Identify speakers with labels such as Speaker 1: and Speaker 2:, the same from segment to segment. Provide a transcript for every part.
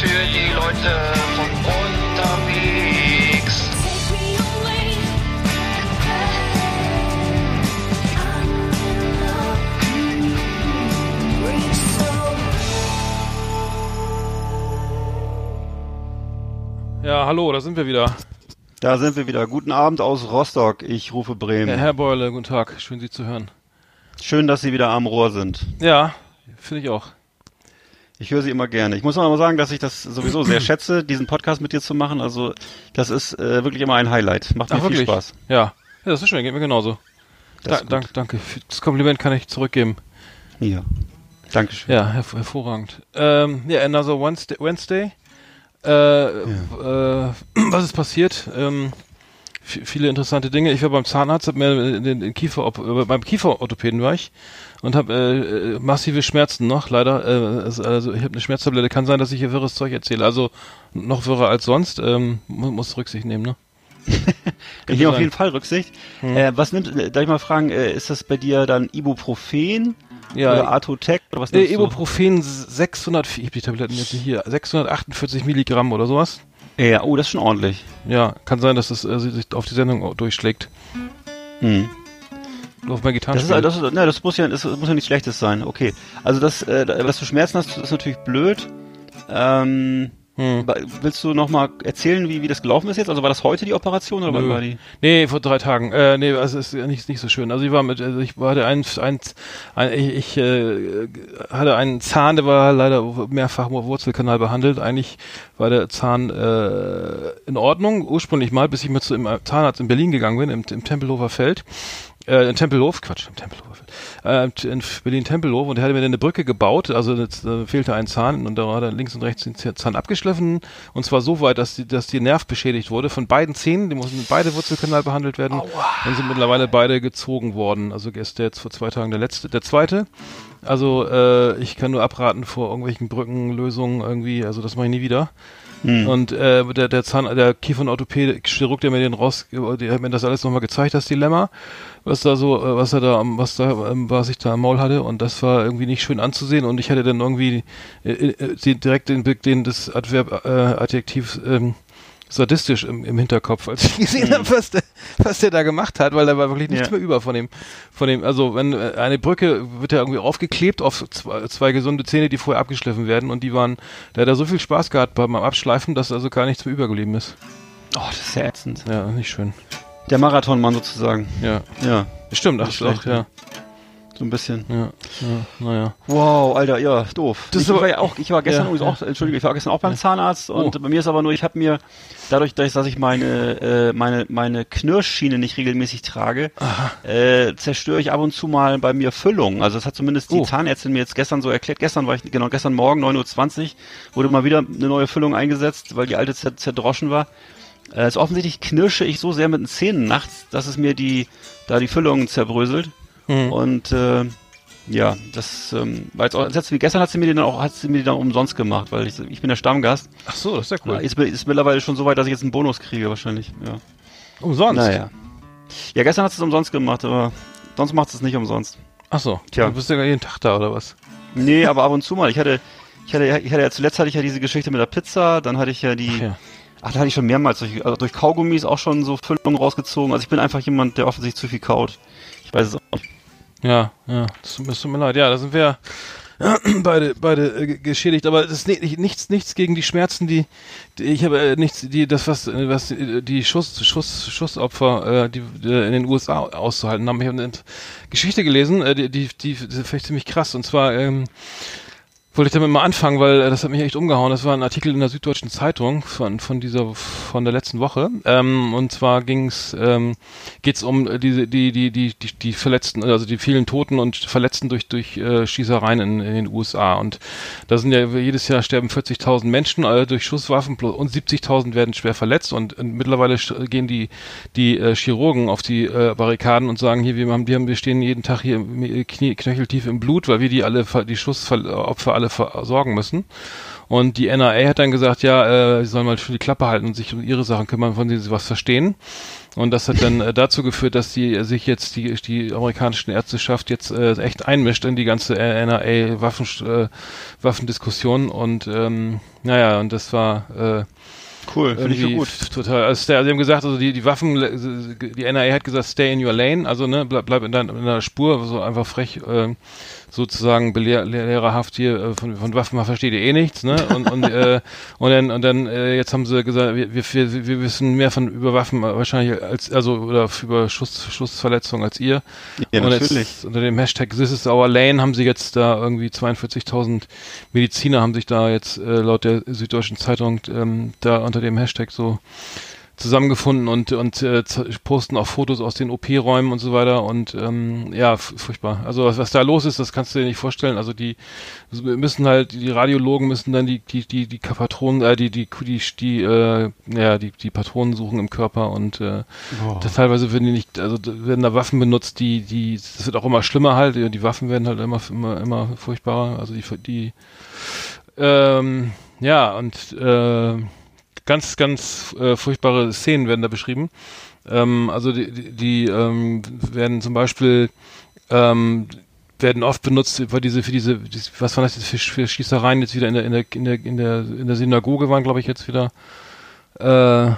Speaker 1: für die Leute von unterwegs.
Speaker 2: Ja, hallo, da sind wir wieder.
Speaker 3: Da sind wir wieder. Guten Abend aus Rostock. Ich rufe Bremen.
Speaker 2: Ja, Herr Beule, guten Tag. Schön, Sie zu hören.
Speaker 3: Schön, dass Sie wieder am Rohr sind.
Speaker 2: Ja, finde ich auch.
Speaker 3: Ich höre Sie immer gerne. Ich muss aber sagen, dass ich das sowieso sehr schätze, diesen Podcast mit dir zu machen. Also, das ist äh, wirklich immer ein Highlight. Macht mir
Speaker 2: Ach,
Speaker 3: viel
Speaker 2: wirklich?
Speaker 3: Spaß.
Speaker 2: Ja. ja, das ist schön, geht mir genauso. Da, dank, danke. Das Kompliment kann ich zurückgeben.
Speaker 3: Ja. Dankeschön.
Speaker 2: Ja, herv hervorragend. Ähm, ja, another Wednesday. Wednesday. Äh, äh, was ist passiert? Ähm, viele interessante Dinge. Ich war beim Zahnarzt, hab mir den, den Kiefer, äh, beim Kieferorthopäden war ich und habe äh, äh, massive Schmerzen noch. Leider, äh, also ich habe eine Schmerztablette. Kann sein, dass ich hier wirres Zeug erzähle. Also noch wirrer als sonst. Ähm, mu- muss Rücksicht nehmen, ne?
Speaker 3: Ich nehme auf jeden Fall Rücksicht.
Speaker 2: Hm.
Speaker 3: Äh, was nimmt, äh, darf ich mal fragen, äh, ist das bei dir dann Ibuprofen
Speaker 2: Ja,
Speaker 3: oder Atotec oder was
Speaker 2: Äh,
Speaker 3: du?
Speaker 2: Ibuprofen 600, ich hab die Tabletten jetzt hier, 648 Milligramm oder sowas.
Speaker 3: Ja, oh, das ist schon ordentlich.
Speaker 2: Ja, kann sein, dass es äh, sich auf die Sendung durchschlägt.
Speaker 3: Hm.
Speaker 2: Auf mein
Speaker 3: Das ist, das, ist, ne, das muss ja, das muss ja nichts Schlechtes sein. Okay. Also das, äh, dass du Schmerzen hast, ist natürlich blöd. Ähm,
Speaker 2: Hm.
Speaker 3: willst du noch mal erzählen, wie, wie das gelaufen ist jetzt? Also war das heute die Operation oder wann
Speaker 2: Nö.
Speaker 3: war die?
Speaker 2: Nee, vor drei Tagen. Äh, nee, also es ist nicht, nicht so schön. Also ich war mit, also ich hatte einen, ein, ein, ich, ich äh, hatte einen Zahn, der war leider mehrfach im Wurzelkanal behandelt. Eigentlich war der Zahn äh, in Ordnung, ursprünglich mal, bis ich mit zu einem Zahnarzt in Berlin gegangen bin, im, im Tempelhofer Feld. Äh, in Tempelhof, Quatsch, im Tempelhofer Feld. Äh, in Berlin-Tempelhof und der hatte mir dann eine Brücke gebaut, also jetzt, äh, fehlte ein Zahn und da hat er links und rechts den Zahn abgeschliffen und zwar so weit, dass die, dass die Nerv beschädigt wurde von beiden Zähnen, die mussten beide Wurzelkanal behandelt werden und sind mittlerweile beide gezogen worden. Also gestern jetzt vor zwei Tagen der letzte, der zweite. Also äh, ich kann nur abraten vor irgendwelchen Brückenlösungen irgendwie, also das mache ich nie wieder. Und äh, der, der Zahn, der Kiefernorthopäde, Chirurg, der mir den raus, der hat mir das alles nochmal gezeigt, das Dilemma, was da so, äh, was er da, was da, ähm, was ich da am Maul hatte. Und das war irgendwie nicht schön anzusehen. Und ich hatte dann irgendwie äh, äh, direkt den, den das Adverb, äh, Adjektiv ähm, sadistisch im, im Hinterkopf, als ich gesehen habe, was der, was der da gemacht hat, weil da war wirklich nichts
Speaker 3: Ja.
Speaker 2: mehr über von dem, von dem, also wenn äh, eine Brücke wird ja irgendwie aufgeklebt auf zwei, zwei gesunde Zähne, die vorher abgeschliffen werden und die waren, der hat da so viel Spaß gehabt beim Abschleifen, dass also gar nichts mehr übergeblieben ist.
Speaker 3: Oh, das ist ja ätzend.
Speaker 2: Ja, nicht schön.
Speaker 3: Der Marathonmann sozusagen.
Speaker 2: Ja,
Speaker 3: Ja,
Speaker 2: stimmt, ach,
Speaker 3: schlecht,
Speaker 2: ja,
Speaker 3: so ein bisschen.
Speaker 2: ja, ja, naja.
Speaker 3: Wow, Alter, ja, doof.
Speaker 2: Das
Speaker 3: ich
Speaker 2: ist aber-
Speaker 3: war ja auch, ich war gestern
Speaker 2: Ja,
Speaker 3: auch, Entschuldige, ich war gestern auch beim Zahnarzt und
Speaker 2: Oh.
Speaker 3: bei mir ist aber nur, ich habe mir dadurch, dass ich meine äh, meine meine Knirschschiene nicht regelmäßig trage, äh, zerstöre ich ab und zu mal bei mir Füllungen. Also das hat zumindest die
Speaker 2: Oh.
Speaker 3: Zahnärztin mir jetzt gestern so erklärt. Gestern war ich genau gestern Morgen 9:20 Uhr wurde mal wieder eine neue Füllung eingesetzt, weil die alte zer zerdroschen war. Äh, also offensichtlich knirsche ich so sehr mit den Zähnen nachts, dass es mir die da die Füllungen zerbröselt.
Speaker 2: Hm.
Speaker 3: Und äh, ja, das ähm, war jetzt auch, jetzt, wie gestern hat sie mir die dann auch, hat sie mir die dann umsonst gemacht, weil ich, ich bin der Stammgast.
Speaker 2: Ach so, das ist ja
Speaker 3: Ja,
Speaker 2: cool.
Speaker 3: ist, ist mittlerweile schon so weit, dass ich jetzt einen Bonus kriege wahrscheinlich. Ja.
Speaker 2: Umsonst?
Speaker 3: Naja. Ja, gestern hat sie es umsonst gemacht, aber sonst macht es nicht umsonst.
Speaker 2: Ach so,
Speaker 3: Tja.
Speaker 2: du bist ja jeden Tag da, oder was?
Speaker 3: Nee, aber ab und zu mal. Ich hatte, ich hatte, ich hatte ja zuletzt hatte ich ja diese Geschichte mit der Pizza, dann hatte ich ja die,
Speaker 2: Ach ja.
Speaker 3: ach, da hatte ich schon mehrmals durch, also durch Kaugummis auch schon so Füllungen rausgezogen. Also ich bin einfach jemand, der offensichtlich zu viel kaut. Ich weiß es auch nicht.
Speaker 2: Ja, ja, das tut, mir leid. Ja, da sind wir beide, beide äh, ge- geschädigt, aber es ist ni- nicht, nichts, nichts gegen die Schmerzen, die, die ich habe äh, nichts, die das was, äh, was äh, die Schuss, Schuss, Schussopfer, äh, die, die in den USA auszuhalten haben. Ich habe eine Geschichte gelesen, äh, die, die, die, die vielleicht ziemlich krass. Und zwar ähm, wollte ich damit mal anfangen, weil äh, das hat mich echt umgehauen. Das war ein Artikel in der Süddeutschen Zeitung von von dieser von der letzten Woche. Ähm, und zwar ging's ähm, geht's um äh, diese die die die die die Verletzten, also die vielen Toten und Verletzten durch durch äh, Schießereien in, in den USA. Und da sind ja jedes Jahr sterben 40.000 Menschen äh, durch Schusswaffen und 70.000 werden schwer verletzt. Und, und mittlerweile gehen die die äh, Chirurgen auf die äh, Barrikaden und sagen hier wir wir haben wir stehen jeden Tag hier im- Knie, knöcheltief im Blut, weil wir die alle die Schussopfer alle versorgen müssen. Und die NRA hat dann gesagt, ja, äh, sie sollen mal schon die Klappe halten und sich um ihre Sachen kümmern, von denen sie was verstehen. Und das hat dann äh, dazu geführt, dass die sich jetzt die die amerikanische Ärzteschaft jetzt äh, echt einmischt in die ganze NRA Waffen äh, Waffendiskussion und ähm, naja und das war äh,
Speaker 3: Cool, finde ich so gut.
Speaker 2: Total. Also sie haben gesagt, also die, die Waffen, die NRA hat gesagt, stay in your lane, also ne, bleib, bleib in, dein, in deiner Spur, so einfach frech, äh, sozusagen belehr, lehrerhaft hier äh, von, von Waffen, man versteht ihr eh nichts, ne? Und, und, äh, und dann, und dann äh, jetzt haben sie gesagt, wir, wir, wir wissen mehr von über Waffen wahrscheinlich als, also oder über Schuss, Schussverletzungen als ihr.
Speaker 3: Ja,
Speaker 2: und
Speaker 3: natürlich.
Speaker 2: Jetzt, unter dem Hashtag This is our lane haben sie jetzt da irgendwie 42.000 Mediziner haben sich da jetzt äh, laut der Süddeutschen Zeitung ähm, da unter dem Hashtag so zusammengefunden und und äh, posten auch Fotos aus den OP-Räumen und so weiter und ähm, ja furchtbar. Also was, was da los ist, das kannst du dir nicht vorstellen. Also die müssen halt die Radiologen müssen dann die die die die Patronen äh, die die die die äh, ja die die Patronen suchen im Körper und äh, oh. teilweise werden die nicht also werden da Waffen benutzt, die die das wird auch immer schlimmer halt. Die Waffen werden halt immer immer immer furchtbarer. Also die die ähm, ja und äh, ganz, ganz äh, furchtbare Szenen werden da beschrieben. Ähm, also die, die, die ähm, werden zum Beispiel ähm, werden oft benutzt für diese, für diese, was waren das jetzt für, für Schießereien jetzt wieder in der, in der, in der, in der, in der Synagoge waren, glaube ich, jetzt wieder äh,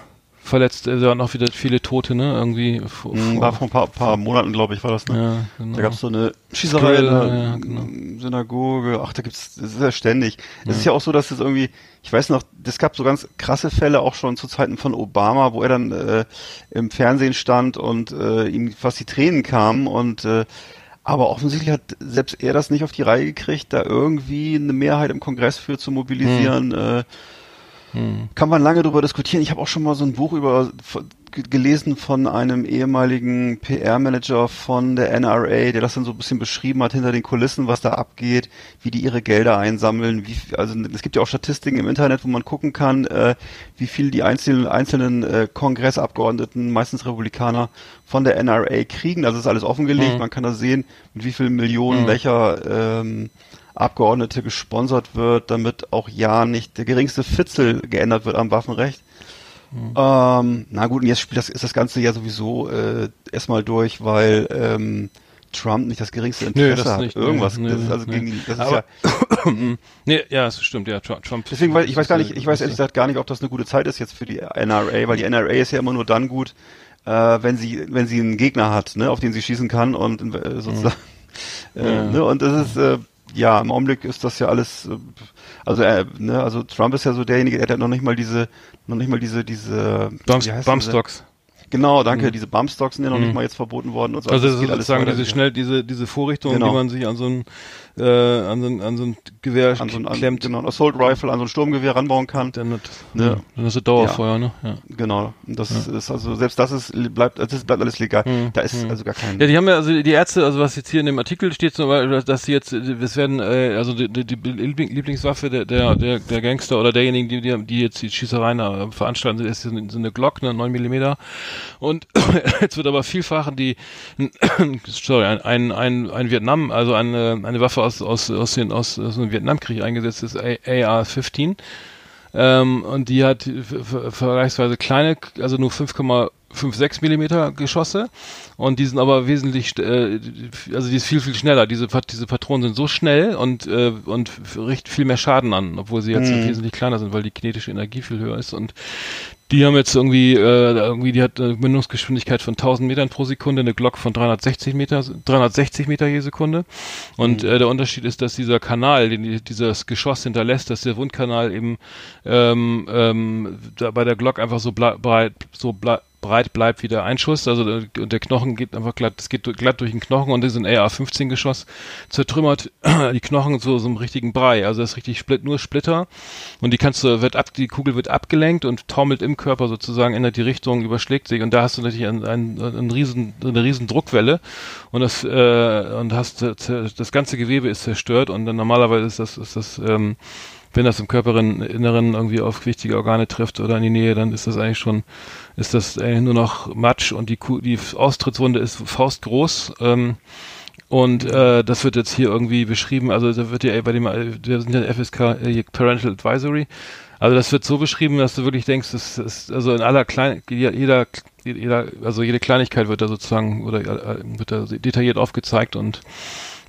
Speaker 2: verletzt, also waren auch wieder viele Tote, ne? Irgendwie.
Speaker 3: Vor, mhm, war vor ein paar, paar Monaten, glaube ich, war das, ne?
Speaker 2: Ja, genau.
Speaker 3: Da gab es so eine Schießerei in der
Speaker 2: ja, genau.
Speaker 3: Synagoge. Ach, da gibt's, das ist ja ständig. Es ist ja auch so, dass es irgendwie, ich weiß noch, es gab so ganz krasse Fälle auch schon zu Zeiten von Obama, wo er dann äh, im Fernsehen stand und äh, ihm fast die Tränen kamen und äh, aber offensichtlich hat selbst er das nicht auf die Reihe gekriegt, da irgendwie eine Mehrheit im Kongress für zu mobilisieren. Hm. Äh, hm. Kann man lange darüber diskutieren. Ich habe auch schon mal so ein Buch über gelesen von einem ehemaligen PR-Manager von der NRA, der das dann so ein bisschen beschrieben hat hinter den Kulissen, was da abgeht, wie die ihre Gelder einsammeln. Wie, also es gibt ja auch Statistiken im Internet, wo man gucken kann, äh, wie viel die einzelnen, einzelnen äh, Kongressabgeordneten, meistens Republikaner, von der NRA kriegen. Also ist alles offengelegt. Hm. Man kann da sehen, mit wie vielen Millionen hm. welcher ähm, Abgeordnete gesponsert wird, damit auch ja nicht der geringste Fitzel geändert wird am Waffenrecht. Mhm. Ähm, na gut, und jetzt spielt das, ist das Ganze ja sowieso äh, erstmal durch, weil ähm, Trump nicht das geringste Interesse
Speaker 2: nee,
Speaker 3: hat.
Speaker 2: Nicht,
Speaker 3: Irgendwas.
Speaker 2: Nee,
Speaker 3: das ist also
Speaker 2: nee.
Speaker 3: gegen das
Speaker 2: Aber,
Speaker 3: ist ja.
Speaker 2: nee, ja, das stimmt, ja, Trump.
Speaker 3: Deswegen weiß ich weiß gar nicht, ich weiß ehrlich gesagt gar nicht, ob das eine gute Zeit ist jetzt für die NRA, weil die NRA ist ja immer nur dann gut, äh, wenn sie, wenn sie einen Gegner hat, ne, auf den sie schießen kann und äh, sozusagen. Mhm. Äh, ne, und das ist, äh, ja, im Augenblick ist das ja alles, äh, also äh, ne, also Trump ist ja so derjenige, der hat noch nicht mal diese, noch nicht mal diese, diese
Speaker 2: Bumpstocks.
Speaker 3: Genau, danke. Mhm. Diese Bumpstocks sind ja noch mhm. nicht mal jetzt verboten worden und so.
Speaker 2: Also, also sozusagen diese schnell diese diese Vorrichtung, genau. die man sich an so ein äh, an so ein an so ein Gewehr
Speaker 3: an so ein, klemmt, genau, ein Assault Rifle, an so ein Sturmgewehr ranbauen kann.
Speaker 2: Dann, hat, ne? dann ist es Dauerfeuer, ja. ne?
Speaker 3: Ja. Genau. Das ja. ist also selbst das ist bleibt das bleibt alles legal. Mhm. Da ist mhm. also gar kein.
Speaker 2: Ja, die haben ja also die Ärzte, also was jetzt hier in dem Artikel steht, zum Beispiel, dass sie jetzt es werden äh, also die, die, Lieblingswaffe der der der, der Gangster oder derjenigen, die die, die jetzt die Schießereien veranstalten, ist so eine Glock, eine 9 Millimeter und jetzt wird aber vielfach die, sorry, ein, ein, ein, ein Vietnam, also eine, eine Waffe aus, aus, aus, den, aus, aus dem Vietnamkrieg eingesetzt ist, AR-15. Ähm, und die hat vergleichsweise kleine, also nur 5,56 Millimeter Geschosse und die sind aber wesentlich, äh, also die ist viel viel schneller. Diese diese Patronen sind so schnell und äh, und richten viel mehr Schaden an, obwohl sie jetzt mhm. wesentlich kleiner sind, weil die kinetische Energie viel höher ist und die haben jetzt irgendwie, äh, irgendwie, die hat eine Mündungsgeschwindigkeit von 1000 Metern pro Sekunde, eine Glock von 360 Meter, 360 Meter je Sekunde. Und mhm. äh, der Unterschied ist, dass dieser Kanal, den dieses Geschoss hinterlässt, dass der Wundkanal eben ähm, ähm, da bei der Glock einfach so breit, so breit bleibt wie der Einschuss. Also der, der Knochen geht einfach glatt, es geht glatt durch den Knochen und das ist ein AR-15-Geschoss zertrümmert. Die Knochen zu so einem richtigen Brei. Also das ist richtig split, nur Splitter. Und die kannst du, wird ab, die Kugel wird abgelenkt und taumelt im Körper sozusagen, ändert die Richtung, überschlägt sich. Und da hast du natürlich einen, einen, einen riesen, eine riesen Druckwelle. Und das äh, und hast das ganze Gewebe ist zerstört. Und dann normalerweise ist das ist das ähm, wenn das im Körperinneren irgendwie auf wichtige Organe trifft oder in die Nähe, dann ist das eigentlich schon, ist das eigentlich nur noch Matsch und die, die Austrittswunde ist faustgroß. Ähm, Und äh, das wird jetzt hier irgendwie beschrieben, also da wird ja bei dem, äh, wir sind ja FSK äh, Parental Advisory, also das wird so beschrieben, dass du wirklich denkst, das ist also in aller klein jeder jeder also jede Kleinigkeit wird da sozusagen oder äh, wird da detailliert aufgezeigt und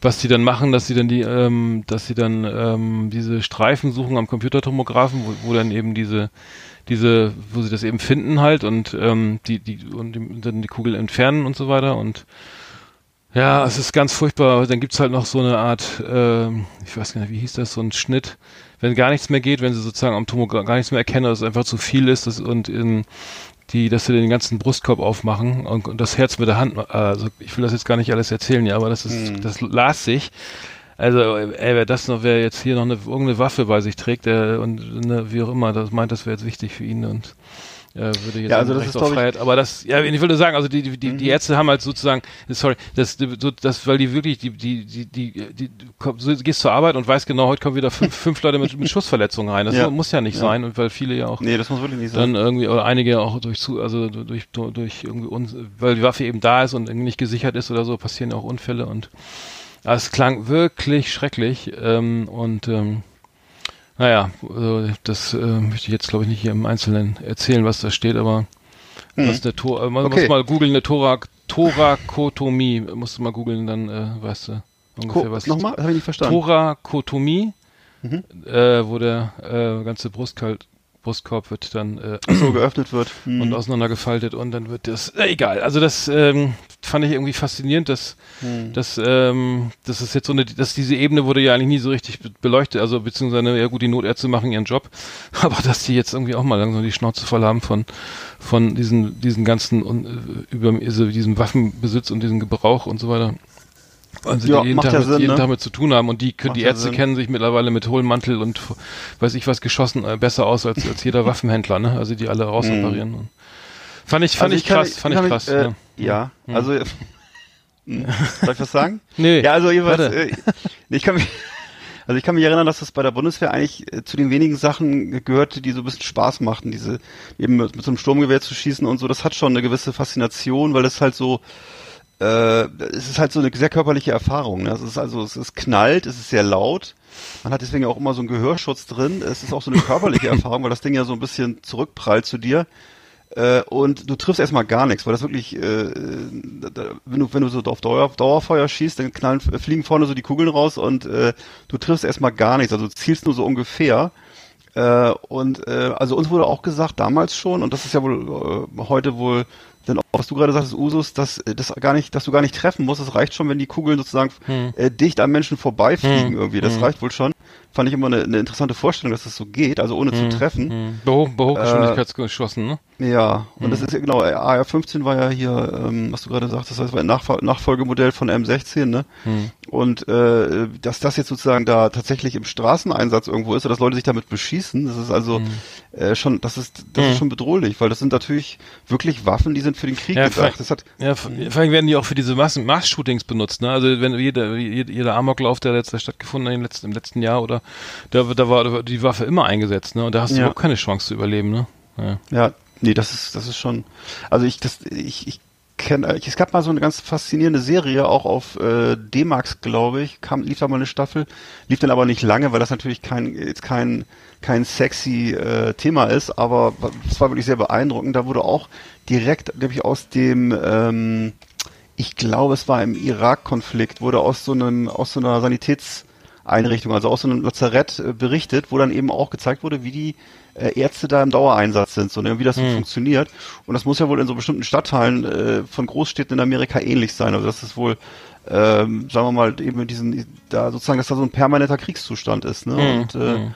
Speaker 2: was die dann machen, dass sie dann die, ähm, dass sie dann ähm, diese Streifen suchen am Computertomographen, wo, wo dann eben diese diese, wo sie das eben finden halt und ähm, die die und dann die Kugel entfernen und so weiter und ja, es ist ganz furchtbar. Dann gibt's halt noch so eine Art, äh, ich weiß gar nicht, wie hieß das, so ein Schnitt, wenn gar nichts mehr geht, wenn sie sozusagen am Tomogramm gar nichts mehr erkennen, dass es einfach zu viel ist das, und in die, dass sie den ganzen Brustkorb aufmachen und, und das Herz mit der Hand, also ich will das jetzt gar nicht alles erzählen, ja, aber das ist, hm. das las sich. Also, ey, wer das noch, wer jetzt hier noch eine, irgendeine Waffe bei sich trägt, der, und ne, wie auch immer, das meint, das wäre jetzt wichtig für ihn und äh, würde jetzt
Speaker 3: ja, also das ist,
Speaker 2: auf Freiheit, aber das, ja, ich würde sagen, also die, die, die, mhm. die Ärzte haben halt sozusagen, sorry, das, so, das, weil die wirklich, die, die, die, die, die, du gehst zur Arbeit und weißt genau, heute kommen wieder fünf, fünf Leute mit, mit Schussverletzungen rein. Das ja. muss ja nicht ja. sein und weil viele ja auch,
Speaker 3: nee, das muss wirklich nicht sein.
Speaker 2: Dann irgendwie, oder einige auch durch zu, also durch, durch irgendwie, uns, weil die Waffe eben da ist und irgendwie nicht gesichert ist oder so, passieren ja auch Unfälle und, es klang wirklich schrecklich, ähm, und, ähm, naja, also das äh, möchte ich jetzt glaube ich nicht hier im Einzelnen erzählen, was da steht, aber hm. ist eine Tor, äh, man okay. muss mal googeln, eine Thorak Thorakotomie, musst du mal googeln, dann äh, weißt du ungefähr
Speaker 3: Ko
Speaker 2: was.
Speaker 3: Nochmal, habe ich nicht verstanden.
Speaker 2: Thorakotomie, mhm. äh, wo der äh, ganze Brustkalt Brustkorb wird dann äh,
Speaker 3: so geöffnet wird
Speaker 2: hm. und auseinandergefaltet und dann wird das äh, egal. Also das ähm, fand ich irgendwie faszinierend, dass hm. dass ähm, das ist jetzt so eine, dass diese Ebene wurde ja eigentlich nie so richtig beleuchtet. Also beziehungsweise ja gut, die Notärzte machen ihren Job, aber dass die jetzt irgendwie auch mal langsam die Schnauze voll haben von von diesen diesen ganzen äh, über also diesem Waffenbesitz und diesen Gebrauch und so weiter. Also die ja, jeden, Tag, ja Sinn, jeden ne? Tag mit zu tun haben und die, macht die Ärzte ja kennen sich mittlerweile mit Hohlmantel und weiß ich was geschossen äh, besser aus als, als jeder Waffenhändler, ne? Also die alle rausoperieren. Fand ich, fand also ich, krass, ich, fand ich krass. Ich,
Speaker 3: äh, ja, ja mhm. also hm, soll ich was sagen?
Speaker 2: nee.
Speaker 3: Ja, also jeweils, äh, ich kann mich also ich kann mich erinnern, dass das bei der Bundeswehr eigentlich äh, zu den wenigen Sachen gehörte, die so ein bisschen Spaß machten, diese eben mit, mit so einem Sturmgewehr zu schießen und so, das hat schon eine gewisse Faszination, weil das halt so äh, es ist halt so eine sehr körperliche Erfahrung. Ne? Es ist also, es ist knallt, es ist sehr laut. Man hat deswegen auch immer so einen Gehörschutz drin. Es ist auch so eine körperliche Erfahrung, weil das Ding ja so ein bisschen zurückprallt zu dir. Äh, und du triffst erstmal gar nichts, weil das wirklich, äh, da, wenn du wenn du so auf Dauer, Dauerfeuer schießt, dann knallen, fliegen vorne so die Kugeln raus und äh, du triffst erstmal gar nichts. Also du zielst nur so ungefähr. Äh, und äh, also uns wurde auch gesagt damals schon, und das ist ja wohl äh, heute wohl denn auch, was du gerade sagst, Usus, dass äh, das gar nicht, dass du gar nicht treffen musst. Das reicht schon, wenn die Kugeln sozusagen hm. äh, dicht am Menschen vorbeifliegen hm. irgendwie. Das hm. reicht wohl schon fand ich immer eine, eine interessante Vorstellung, dass das so geht, also ohne hm, zu treffen. Hm.
Speaker 2: Behoch, Behochgeschwindigkeitsgeschossen, ne?
Speaker 3: Ja, und hm. das ist ja genau, AR-15 war ja hier, ähm, was du gerade sagst, das heißt, war ein Nachfol Nachfolgemodell von M16, ne? Hm. Und äh, dass das jetzt sozusagen da tatsächlich im Straßeneinsatz irgendwo ist, oder dass Leute sich damit beschießen, das ist also hm. äh, schon, das ist, das ist hm. schon bedrohlich, weil das sind natürlich wirklich Waffen, die sind für den Krieg
Speaker 2: ja,
Speaker 3: gedacht.
Speaker 2: Das hat, ja, vor allem werden die auch für diese Massen, Mass-Shootings benutzt, ne? Also wenn jeder, jeder Amoklauf, der jetzt stattgefunden hat im letzten, im letzten Jahr oder da, da war die Waffe immer eingesetzt, ne? Und da hast du ja. überhaupt keine Chance zu überleben, ne?
Speaker 3: Ja. ja, nee, das ist, das ist schon. Also ich, das, ich, ich kenne, es gab mal so eine ganz faszinierende Serie, auch auf äh, D-Max, glaube ich, kam, lief da mal eine Staffel, lief dann aber nicht lange, weil das natürlich kein, jetzt kein, kein sexy äh, Thema ist, aber es war wirklich sehr beeindruckend. Da wurde auch direkt, nämlich aus dem, ähm, ich glaube, es war im Irak-Konflikt, wurde aus so einem, aus so einer Sanitäts Einrichtung, also aus so einem Lazarett äh, berichtet, wo dann eben auch gezeigt wurde, wie die äh, Ärzte da im Dauereinsatz sind, so, ne, wie das so hm. funktioniert. Und das muss ja wohl in so bestimmten Stadtteilen äh, von Großstädten in Amerika ähnlich sein. Also das ist wohl, ähm, sagen wir mal, eben diesen, da sozusagen, dass da so ein permanenter Kriegszustand ist. Ne? Hm. Und äh, hm.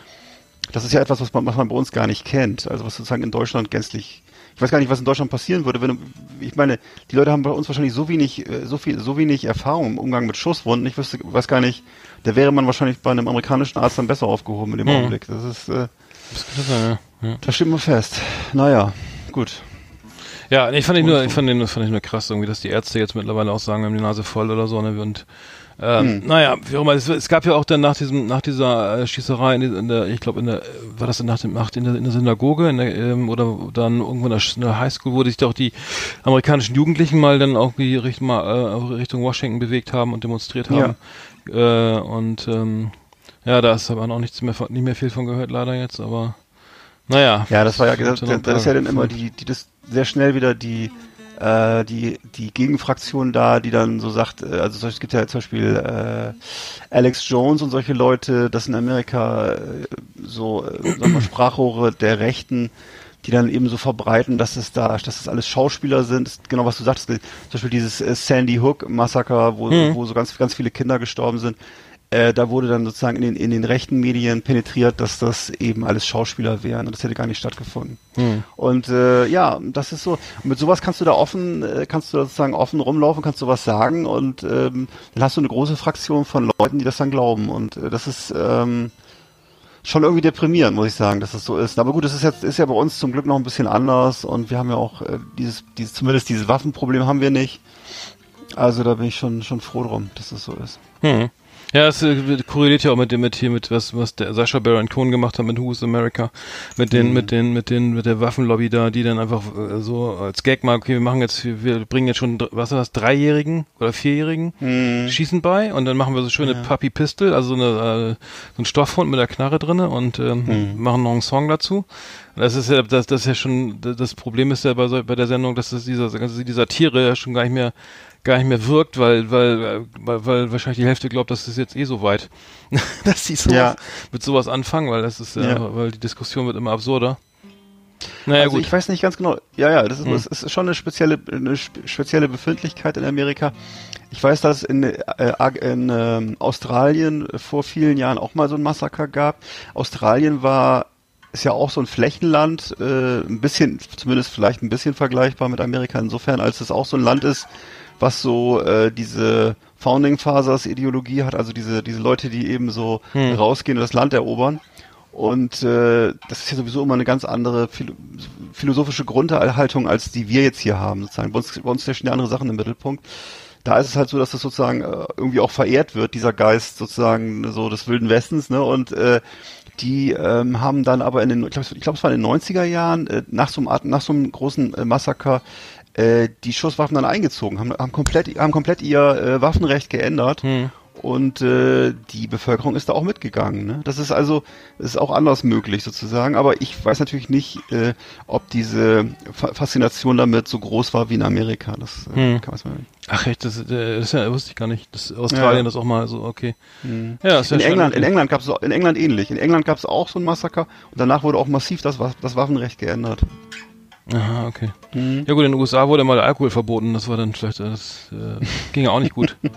Speaker 3: das ist ja etwas, was man, was man bei uns gar nicht kennt. Also was sozusagen in Deutschland gänzlich ich weiß gar nicht, was in Deutschland passieren würde, wenn ich meine, die Leute haben bei uns wahrscheinlich so wenig, äh, so viel, so wenig Erfahrung im Umgang mit Schusswunden. Ich wüsste, weiß gar nicht, da wäre man wahrscheinlich bei einem amerikanischen Arzt dann besser aufgehoben in dem mhm. Augenblick. Das ist, äh, das, sein, ja. Ja. das steht mal fest. Naja, gut.
Speaker 2: Ja, ich fand ich nur, ich fand den, fand ich nur krass irgendwie, dass die Ärzte jetzt mittlerweile auch sagen, wir haben die Nase voll oder so, ne, und Ähm, Naja, wie auch immer, es, es gab ja auch dann nach diesem, nach dieser äh, Schießerei in, in der, ich glaube in der, war das nach dem, nach, in, der, in der Synagoge in der, ähm, oder dann irgendwo in der, in der Highschool, wo sich doch die amerikanischen Jugendlichen mal dann auch Richtung, mal, äh, Richtung Washington bewegt haben und demonstriert haben. Äh, und ähm, ja, da ist aber noch nichts mehr, von- nicht mehr viel von gehört leider jetzt, aber naja.
Speaker 3: Ja, das war ja, das,
Speaker 2: ein
Speaker 3: das ist ja dann immer die, die das sehr schnell wieder die, äh, die, die Gegenfraktion da, die dann so sagt, äh, also es gibt ja zum Beispiel äh, Alex Jones und solche Leute, das in Amerika äh, so, äh, sagen wir mal, Sprachrohre der Rechten, die dann eben so verbreiten, dass es da, dass es alles Schauspieler sind, das genau was du sagst, zum Beispiel dieses äh, Sandy Hook Massaker, wo,
Speaker 2: Mhm.
Speaker 3: wo so ganz, ganz viele Kinder gestorben sind. Äh, da wurde dann sozusagen in den, in den rechten Medien penetriert, dass das eben alles Schauspieler wären und das hätte gar nicht stattgefunden.
Speaker 2: Hm.
Speaker 3: Und äh, ja, das ist so. Und mit sowas kannst du da offen, äh, kannst du sozusagen offen rumlaufen, kannst du was sagen und ähm, dann hast du eine große Fraktion von Leuten, die das dann glauben. Und äh, das ist ähm, schon irgendwie deprimierend, muss ich sagen, dass das so ist. Aber gut, das ist jetzt ist ja bei uns zum Glück noch ein bisschen anders und wir haben ja auch äh, dieses, dieses, zumindest dieses Waffenproblem haben wir nicht. Also da bin ich schon schon froh drum, dass das so ist.
Speaker 2: Hm. Ja, es äh, korreliert ja auch mit dem mit hier mit was was der Sascha Baron Cohen gemacht hat mit Who's America, mit den mit den mit den mit der Waffenlobby da, die dann einfach äh, so als Gag mal, okay, wir machen jetzt wir bringen jetzt schon was ist das dreijährigen oder vierjährigen Schießen bei und dann machen wir so schöne Puppy Pistol, also so eine äh, so ein Stoffhund mit der Knarre drinne und ähm, machen noch einen Song dazu. Das ist ja das das ist ja schon das Problem ist ja bei so, bei der Sendung, dass das dieser also die Satire ja schon gar nicht mehr gar nicht mehr wirkt, weil, weil, weil, weil wahrscheinlich die Hälfte glaubt, dass es jetzt eh so weit, dass die sowas,
Speaker 3: Ja.
Speaker 2: mit sowas anfangen, weil das ist, ja, weil die Diskussion wird immer absurder. Naja,
Speaker 3: also
Speaker 2: gut.
Speaker 3: ich weiß nicht ganz genau. Ja, ja, das ist,
Speaker 2: Hm.
Speaker 3: das ist schon eine spezielle, eine spe- spezielle Befindlichkeit in Amerika. Ich weiß, dass es in, äh, in ähm, Australien vor vielen Jahren auch mal so ein Massaker gab. Australien war ist ja auch so ein Flächenland, äh, ein bisschen, zumindest vielleicht ein bisschen vergleichbar mit Amerika insofern, als es auch so ein Land ist, was so äh, diese Founding Fathers Ideologie hat, also diese diese Leute, die eben so
Speaker 2: Hm.
Speaker 3: rausgehen und das Land erobern. Und äh, das ist ja sowieso immer eine ganz andere philo philosophische Grundhaltung, als die wir jetzt hier haben. Sozusagen. Bei uns, bei uns stehen ja andere Sachen im Mittelpunkt. Da ist es halt so, dass das sozusagen äh, irgendwie auch verehrt wird, dieser Geist sozusagen so des Wilden Westens. Ne? Und äh, die ähm, haben dann aber in den, ich glaube, ich glaub, es war in den 90er Jahren, äh, nach, so einem nach so einem großen äh, Massaker, äh, die Schusswaffen dann eingezogen, haben, haben, komplett, haben komplett ihr äh, Waffenrecht geändert.
Speaker 2: Hm.
Speaker 3: Und äh, die Bevölkerung ist da auch mitgegangen. Ne? Das ist also das ist auch anders möglich sozusagen. Aber ich weiß natürlich nicht, äh, ob diese Fa Faszination damit so groß war wie in Amerika. Das äh,
Speaker 2: Hm.
Speaker 3: kann man mal.
Speaker 2: Ach echt, das, äh, das, ja, wusste ich gar nicht. Das Australien
Speaker 3: Ja.
Speaker 2: das auch mal so, okay. Ja, ist ja
Speaker 3: In
Speaker 2: schon-
Speaker 3: England, in England gab es in England ähnlich. In England gab es auch so ein Massaker und danach wurde auch massiv das, das Waffenrecht geändert.
Speaker 2: Aha, okay. Ja gut, in den USA wurde mal der Alkohol verboten, das war dann vielleicht, äh, das äh, ging ja auch nicht gut.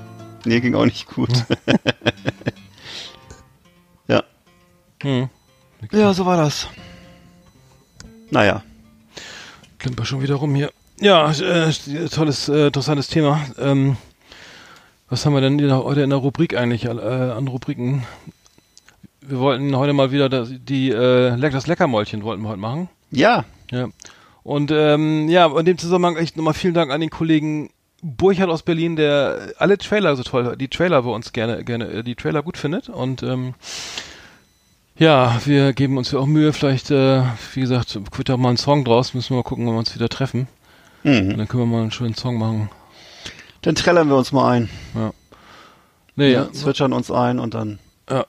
Speaker 3: Nee, ging auch nicht gut. ja.
Speaker 2: Hm.
Speaker 3: Ja, so war das. Naja.
Speaker 2: Klimper schon wieder rum hier. Ja, äh, tolles, äh, interessantes Thema. Ähm, was haben wir denn heute in der Rubrik eigentlich äh, an Rubriken? Wir wollten heute mal wieder das, die äh, das Leckermäulchen wollten wir heute machen.
Speaker 3: Ja.
Speaker 2: Ja. Und ähm, ja, in dem Zusammenhang echt nochmal vielen Dank an den Kollegen Burchard aus Berlin, der alle Trailer so toll, die Trailer bei uns gerne, gerne, äh, die Trailer gut findet. Und ähm, ja, wir geben uns ja auch Mühe, vielleicht, äh, wie gesagt, wird da mal einen Song draus, müssen wir mal gucken, wenn wir uns wieder treffen. Und
Speaker 3: Mhm.
Speaker 2: dann können wir mal einen schönen Song machen.
Speaker 3: Dann trällern wir uns mal ein.
Speaker 2: Nee,
Speaker 3: Ja,
Speaker 2: ja,
Speaker 3: zwitschern uns ein und dann,
Speaker 2: ja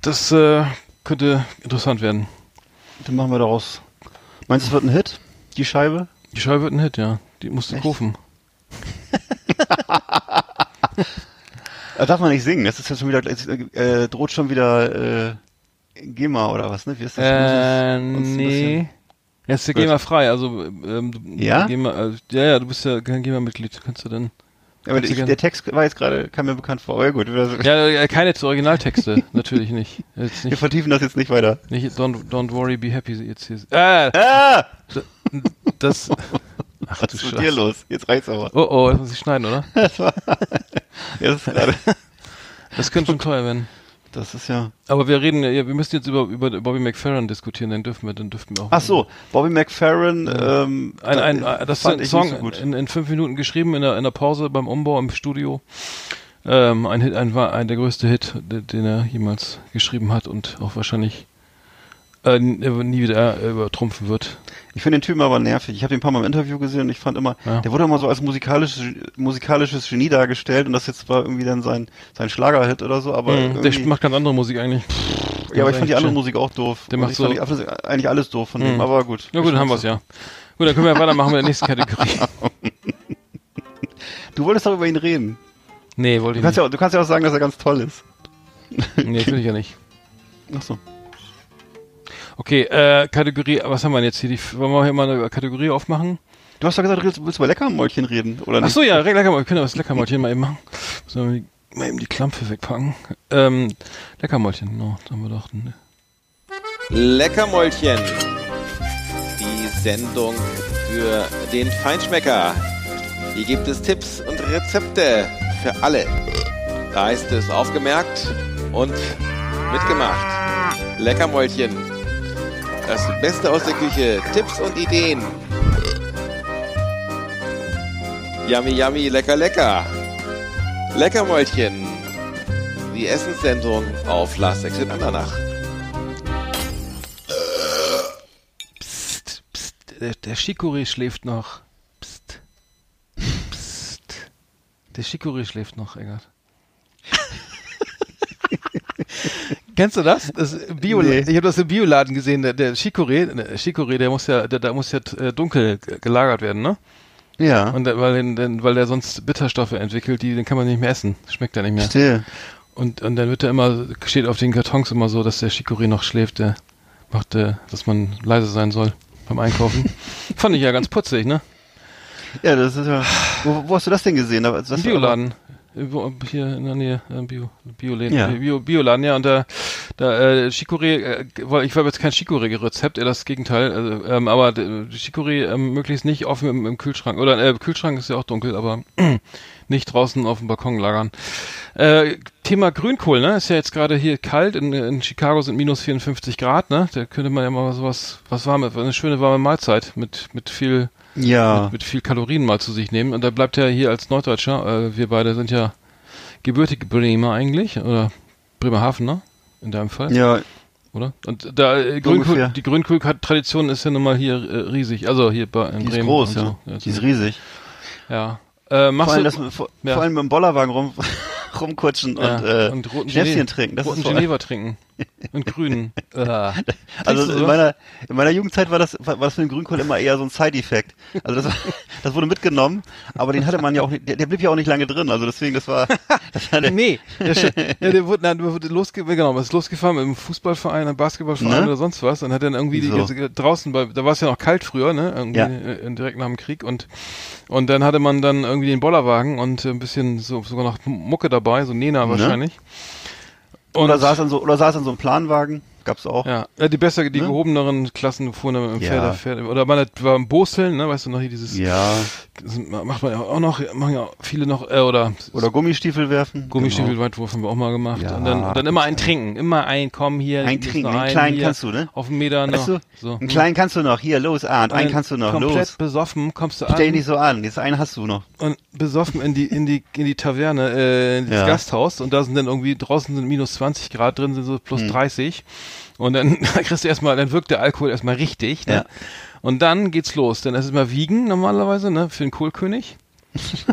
Speaker 2: das äh, könnte interessant werden.
Speaker 3: dann machen wir daraus. Meinst du, es wird ein Hit? Die Scheibe?
Speaker 2: Die Scheibe wird ein Hit, ja. Die musst du
Speaker 3: Echt?
Speaker 2: kaufen.
Speaker 3: Da darf man nicht singen. Das ist ja schon wieder, äh, droht schon wieder, äh, GEMA oder was, ne? Wie ist das?
Speaker 2: Äh, nee. Jetzt ist
Speaker 3: Gut.
Speaker 2: GEMA frei, also ähm, du,
Speaker 3: Ja?
Speaker 2: GEMA, also, ja, ja, du bist ja kein GEMA-Mitglied, kannst du denn?
Speaker 3: Ja, aber ich, der Text war jetzt gerade, kam mir bekannt vor. Aber ja gut,
Speaker 2: Ja, ja, keine Originaltexte, natürlich nicht. Jetzt
Speaker 3: wir
Speaker 2: nicht,
Speaker 3: vertiefen das jetzt nicht weiter.
Speaker 2: nicht don't, don't worry, be happy. Jetzt hier. Äh,
Speaker 3: Ah!
Speaker 2: Das. Ach
Speaker 3: Was ist mit dir los? Jetzt reicht's aber.
Speaker 2: Oh oh, das muss ich schneiden, oder?
Speaker 3: Das ist gerade,
Speaker 2: Das könnte schon teuer werden.
Speaker 3: das ist ja.
Speaker 2: Aber wir reden, ja, wir müssen jetzt über, über Bobby McFerrin diskutieren, den dürfen wir, den dürften wir auch.
Speaker 3: Ach so, Bobby McFerrin, ähm,
Speaker 2: Ein, ein,
Speaker 3: da-
Speaker 2: das ist ein Song
Speaker 3: so gut.
Speaker 2: in, in fünf Minuten geschrieben, in der, in der Pause beim Umbau im Studio. Ähm, ein Hit, ein, war ein der größte Hit, de- den er jemals geschrieben hat und auch wahrscheinlich äh, nie wieder übertrumpfen wird.
Speaker 3: Ich finde den Typen aber nervig. Ich habe den ein paar Mal im Interview gesehen und ich fand immer,
Speaker 2: Ja.
Speaker 3: der wurde immer so als musikalisches, musikalisches Genie dargestellt und das jetzt war irgendwie dann sein, sein Schlagerhit oder so, aber
Speaker 2: Mhm, der macht ganz andere Musik eigentlich.
Speaker 3: ja, aber ich fand die andere
Speaker 2: schön.
Speaker 3: Musik auch doof.
Speaker 2: Der
Speaker 3: Und
Speaker 2: macht
Speaker 3: ich fand
Speaker 2: so-
Speaker 3: alles- eigentlich alles doof von dem,
Speaker 2: Mhm.
Speaker 3: aber gut.
Speaker 2: Ja gut, dann haben wir's ja. Gut, dann können wir ja weitermachen mit der nächsten Kategorie.
Speaker 3: Du wolltest doch über ihn reden.
Speaker 2: Nee, wollte
Speaker 3: Du
Speaker 2: ich
Speaker 3: kannst
Speaker 2: nicht.
Speaker 3: ja, auch- du kannst ja auch sagen, dass er ganz toll ist.
Speaker 2: Nee, will ich ja nicht.
Speaker 3: Ach so.
Speaker 2: Okay, äh, Kategorie, was haben wir denn jetzt hier? Die, wollen wir hier mal eine Kategorie aufmachen?
Speaker 3: Du hast doch gesagt, du willst, willst über Leckermäulchen reden, oder
Speaker 2: Ach
Speaker 3: nicht?
Speaker 2: so, ja, lecker mal, wir können das Leckermäulchen mal eben machen. Sollen wir mal eben die Klampe wegpacken? Ähm, Leckermäulchen, genau, da haben wir doch. Ne.
Speaker 4: Leckermäulchen. Die Sendung für den Feinschmecker. Hier gibt es Tipps und Rezepte für alle. Da ist es aufgemerkt und mitgemacht. Leckermäulchen. Das Beste aus der Küche. Tipps und Ideen. Yummy, yummy, lecker, lecker. Leckermäulchen. Die Essenssendung auf Last Exit Andernach.
Speaker 2: Psst, psst, der, der Chicorée schläft noch. Psst, psst. Der Chicorée schläft noch, Eggert. Kennst du das? das Bio
Speaker 3: Nee.
Speaker 2: Ich habe das im Bioladen gesehen. Der, der Chicorée, der Chicorée, der muss ja, der, der muss ja äh, dunkel gelagert werden, ne?
Speaker 3: Ja.
Speaker 2: Und der, weil, den, den, weil der sonst Bitterstoffe entwickelt, die, den kann man nicht mehr essen. Schmeckt ja nicht mehr.
Speaker 3: Still.
Speaker 2: Und, und dann wird er immer, steht auf den Kartons immer so, dass der Chicorée noch schläft, der macht, äh, dass man leise sein soll beim Einkaufen. Fand ich ja ganz putzig, ne?
Speaker 3: Ja, das ist ja. Wo, wo hast du das denn gesehen? Da- Das
Speaker 2: Im Bioladen. Wo- Hier in der Nähe, äh, Bio, Bioläden,
Speaker 3: Ja.
Speaker 2: äh, Bio, Bioladen, ja, und da, da, äh, Chicorée, äh, ich war jetzt kein Chicorée-Rezept, eher das Gegenteil, also, ähm, aber d- Chicorée ähm, möglichst nicht offen im, im Kühlschrank, oder, äh, Kühlschrank ist ja auch dunkel, aber nicht draußen auf dem Balkon lagern. Äh, Thema Grünkohl, ne, ist ja jetzt gerade hier kalt, in, in Chicago sind minus 54 Grad, ne, da könnte man ja mal sowas, was warme, eine schöne warme Mahlzeit mit, mit viel,
Speaker 3: Ja.
Speaker 2: mit, mit viel Kalorien mal zu sich nehmen. Und da bleibt er hier als Norddeutscher, äh, wir beide sind ja gebürtige Bremer eigentlich, oder Bremerhaven, ne? In deinem Fall,
Speaker 3: Ja,
Speaker 2: oder? Und da äh. Grünkohl, die Grünkohl-Tradition ist ja nun mal hier äh, riesig, also hier bei in
Speaker 3: die ist
Speaker 2: Bremen.
Speaker 3: groß,
Speaker 2: und
Speaker 3: ja.
Speaker 2: So.
Speaker 3: Die ist riesig.
Speaker 2: ja. Äh, machst
Speaker 3: Vor allem,
Speaker 2: du,
Speaker 3: das, vor,
Speaker 2: ja.
Speaker 3: vor allem mit dem Bollerwagen rum, rumkutschen
Speaker 2: ja,
Speaker 3: und, äh,
Speaker 2: und roten
Speaker 3: Schnäpschen trinken. Das
Speaker 2: roten
Speaker 3: ist
Speaker 2: Geneva trinken. und grünen. äh.
Speaker 3: also in meiner, in meiner Jugendzeit war das, war, das für den Grünkohl immer eher so ein Side-Effekt. Also das, das wurde mitgenommen, aber den hatte man ja auch nicht, der, der blieb ja auch nicht lange drin. Also deswegen, das war, das war der,
Speaker 2: Nee, der, ja, der wurde, der wurde losge genau, ist losgefahren mit einem Fußballverein, einem Basketballverein
Speaker 3: Ne?
Speaker 2: oder sonst was und hat dann irgendwie die
Speaker 3: So.
Speaker 2: draußen bei, da war es ja noch kalt früher, ne, irgendwie
Speaker 3: Ja.
Speaker 2: äh, direkt nach dem Krieg und und dann hatte man dann irgendwie den Bollerwagen und ein bisschen so sogar noch Mucke dabei, so Nena
Speaker 3: Ne?
Speaker 2: wahrscheinlich. Und
Speaker 3: oder saß an so, oder saß an so einem Planwagen, gab's auch.
Speaker 2: ja, ja, die besser, die
Speaker 3: Ne?
Speaker 2: gehobeneren Klassen fuhren dann mit dem
Speaker 3: Ja.
Speaker 2: Pferd, oder man war im Boseln, ne, weißt du noch hier dieses,
Speaker 3: Ja.
Speaker 2: macht man ja auch noch, machen ja viele noch, äh, oder
Speaker 3: Oder Gummistiefel werfen.
Speaker 2: Gummistiefel-Weitwurf haben wir auch mal gemacht.
Speaker 3: Genau. Ja,
Speaker 2: und dann, und dann immer ein Trinken. Immer ein, komm hier.
Speaker 3: Ein Trinken, einen kleinen
Speaker 2: hier,
Speaker 3: kannst du, ne?
Speaker 2: Auf einen Meter noch.
Speaker 3: Weißt du,
Speaker 2: so.
Speaker 3: einen kleinen kannst du noch. Hier, los, Arndt, einen kannst du noch,
Speaker 2: Komplett
Speaker 3: los.
Speaker 2: besoffen kommst du an.
Speaker 3: Stell dich nicht so an, jetzt einen hast du noch.
Speaker 2: und besoffen in die, in die, in die Taverne, äh, in das
Speaker 3: Ja.
Speaker 2: Gasthaus. Und da sind dann irgendwie, draußen sind minus 20 Grad, drin sind so plus
Speaker 3: Hm.
Speaker 2: 30. Und dann kriegst du erstmal, dann wirkt der Alkohol erstmal richtig, ne?
Speaker 3: Ja.
Speaker 2: Und dann geht's los. Dann ist es mal Wiegen normalerweise, ne? Für den Kohlkönig.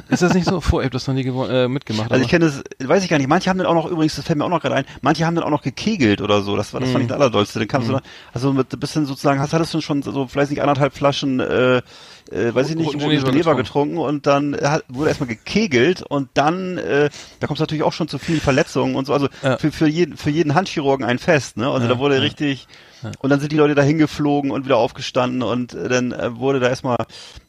Speaker 2: Ist das nicht so? Vor, ich hab das noch nie äh, mitgemacht.
Speaker 3: Also ich kenne das, weiß ich gar nicht. Manche haben dann auch noch, übrigens, das fällt mir auch noch gerade ein, manche haben dann auch noch gekegelt oder so. Das war, das fand ich das Allerdollste. Dann kamst du da, also mit ein bisschen sozusagen, hast, hattest du schon so vielleicht nicht anderthalb Flaschen, äh, äh, weiß ich nicht,
Speaker 2: Roten Geneva
Speaker 3: Geneva
Speaker 2: getrunken.
Speaker 3: und dann äh, hat, wurde erstmal gekegelt und dann, äh, da kommt es natürlich auch schon zu vielen Verletzungen und so. Also
Speaker 2: Ja.
Speaker 3: für, für jeden, für jeden Handchirurgen ein Fest, ne? Also da wurde richtig, und dann sind die Leute da hingeflogen und wieder aufgestanden und äh, dann äh, wurde da erstmal,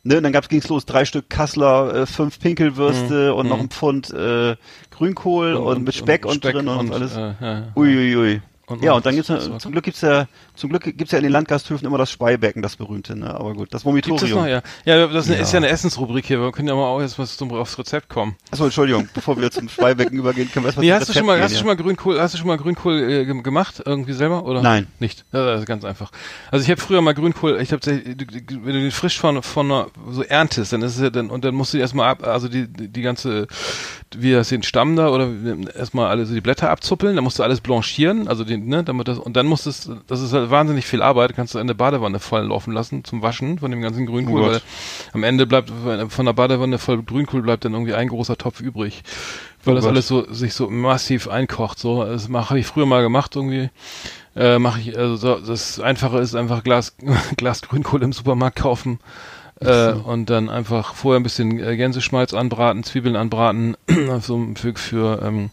Speaker 3: ne, und dann gab's ging's los, drei Stück Kassler, äh, fünf Pinkelwürste und noch ein Pfund äh, Grünkohl und, mit Speck und, drin und, alles.
Speaker 2: Äh, ja, ja.
Speaker 3: Uiuiui.
Speaker 2: Und
Speaker 3: ja, und dann gibt's
Speaker 2: war-
Speaker 3: zum Glück gibt's ja, zum Glück gibt's ja in den Landgasthöfen immer das Speibecken, das berühmte, ne? Aber gut, das
Speaker 2: Gibt's das
Speaker 3: Vomitorium.
Speaker 2: noch, ja. Ja, das ist
Speaker 3: Ja.
Speaker 2: eine Essensrubrik hier. Wir können ja mal auch jetzt was zum, aufs Rezept kommen.
Speaker 3: Achso, Entschuldigung, bevor wir zum Speibecken übergehen, können wir erstmal
Speaker 2: Nee, hast du
Speaker 3: Rezept
Speaker 2: schon mal,
Speaker 3: gehen,
Speaker 2: hast du schon mal Grünkohl, hast du schon mal Grünkohl äh, gem- gemacht irgendwie selber oder?
Speaker 3: Nein.
Speaker 2: Nicht. Ja, das ist ganz einfach. Also ich habe früher mal Grünkohl, ich habe wenn du den frisch von von so erntest, dann ist es ja dann und dann musst du die erstmal ab, also die die, die ganze wie das den Stamm da oder erstmal alle so die Blätter abzuppeln, dann musst du alles blanchieren, also den, ne, damit das, und dann musst es, das ist halt wahnsinnig viel Arbeit, kannst du in der Badewanne voll laufen lassen zum Waschen von dem ganzen Grünkohl,
Speaker 3: Oh
Speaker 2: weil am Ende bleibt von der Badewanne voll Grünkohl bleibt dann irgendwie ein großer Topf übrig. Weil
Speaker 3: Oh
Speaker 2: das
Speaker 3: Gott.
Speaker 2: alles so, sich so massiv einkocht, so. Das habe ich früher mal gemacht irgendwie. Äh, mache ich, also so, das Einfache ist einfach Glas, Glas Grünkohl im Supermarkt kaufen äh, und dann einfach vorher ein bisschen äh, Gänseschmalz anbraten, Zwiebeln anbraten, so für, für ähm,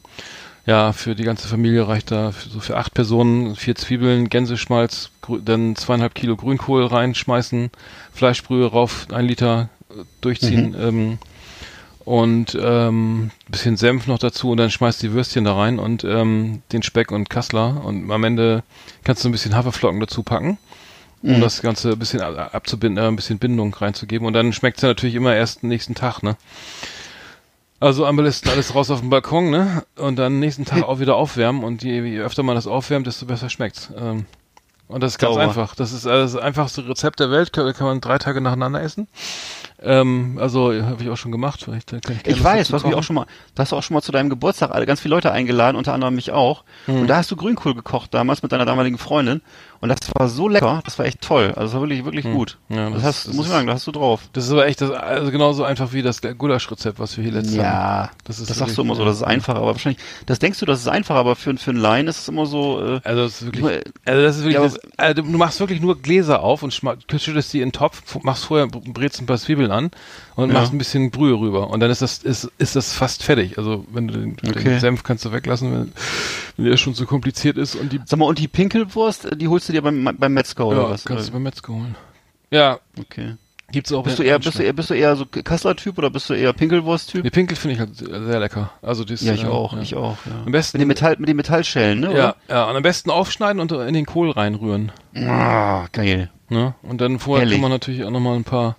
Speaker 2: ja, für die ganze Familie reicht da für, so für acht Personen vier Zwiebeln, Gänseschmalz, dann zweieinhalb Kilo Grünkohl reinschmeißen, Fleischbrühe rauf, ein Liter äh, durchziehen ähm, und ähm, bisschen Senf noch dazu und dann schmeißt die Würstchen da rein und ähm, den Speck und Kassler und am Ende kannst du ein bisschen Haferflocken dazu packen, um das Ganze ein bisschen ab- abzubinden, äh, ein bisschen Bindung reinzugeben und dann schmeckt's ja natürlich immer erst nächsten Tag, ne? Also am besten alles raus auf den Balkon, ne? Und dann nächsten Tag auch wieder aufwärmen und je, je öfter man das aufwärmt, desto besser schmeckt's. Ähm, und das ist ganz
Speaker 3: Sauber.
Speaker 2: einfach. Das ist das einfachste Rezept der Welt, kann, kann man drei Tage nacheinander essen. Ähm, also habe ich auch schon gemacht. Vielleicht kann ich,
Speaker 3: Ich weiß, du hast mich auch schon mal, du hast auch schon mal zu deinem Geburtstag alle ganz viele Leute eingeladen, unter anderem mich auch.
Speaker 2: Hm.
Speaker 3: Und da hast du Grünkohl gekocht damals mit deiner damaligen Freundin. Und das war so lecker, das war echt toll. Also das war wirklich, wirklich gut.
Speaker 2: Hm. Ja,
Speaker 3: das,
Speaker 2: das-
Speaker 3: hast,
Speaker 2: das
Speaker 3: muss ich sagen, da hast du drauf.
Speaker 2: Das ist aber echt das, also genauso einfach wie das Gulasch-Rezept, was wir hier letztes haben.
Speaker 3: Ja,
Speaker 2: Das
Speaker 3: das,
Speaker 2: ist
Speaker 3: sagst du immer so, das ist einfach, aber wahrscheinlich, das denkst du, das ist einfach, aber für, für einen Laien ist es immer so, äh,
Speaker 2: Also das ist wirklich,
Speaker 3: Nur, äh,
Speaker 2: also das ist wirklich,
Speaker 3: ja,
Speaker 2: das, also du machst wirklich nur Gläser auf und schüttest die in den Topf, machst vorher, brätst ein paar Zwiebeln an und
Speaker 3: Ja.
Speaker 2: machst ein bisschen Brühe rüber und dann ist das, ist, ist das fast fertig. Also wenn du den,
Speaker 3: Okay.
Speaker 2: den Senf kannst du weglassen, wenn, wenn der schon zu kompliziert ist und die,
Speaker 3: sag mal, und die Pinkelwurst, die holst du dir beim, beim Metzger oder
Speaker 2: ja,
Speaker 3: was?
Speaker 2: kannst du beim Metzger holen. Ja,
Speaker 3: Okay.
Speaker 2: gibt's auch.
Speaker 3: Bist du eher, bist du eher, bist du eher so Kassler-Typ oder bist du eher Pinkelwurst-Typ?
Speaker 2: Nee, Pinkel finde ich halt sehr lecker. Also das,
Speaker 3: Ja, ich
Speaker 2: äh,
Speaker 3: auch,
Speaker 2: ja.
Speaker 3: ich auch, ja.
Speaker 2: Am besten,
Speaker 3: Mit den Metall, mit den Metallschellen, ne?
Speaker 2: ja,
Speaker 3: oder?
Speaker 2: ja, und am besten aufschneiden und in den Kohl reinrühren.
Speaker 3: Ah, geil.
Speaker 2: Ne? Und dann vorher
Speaker 3: Herrlich.
Speaker 2: kann man natürlich auch nochmal ein paar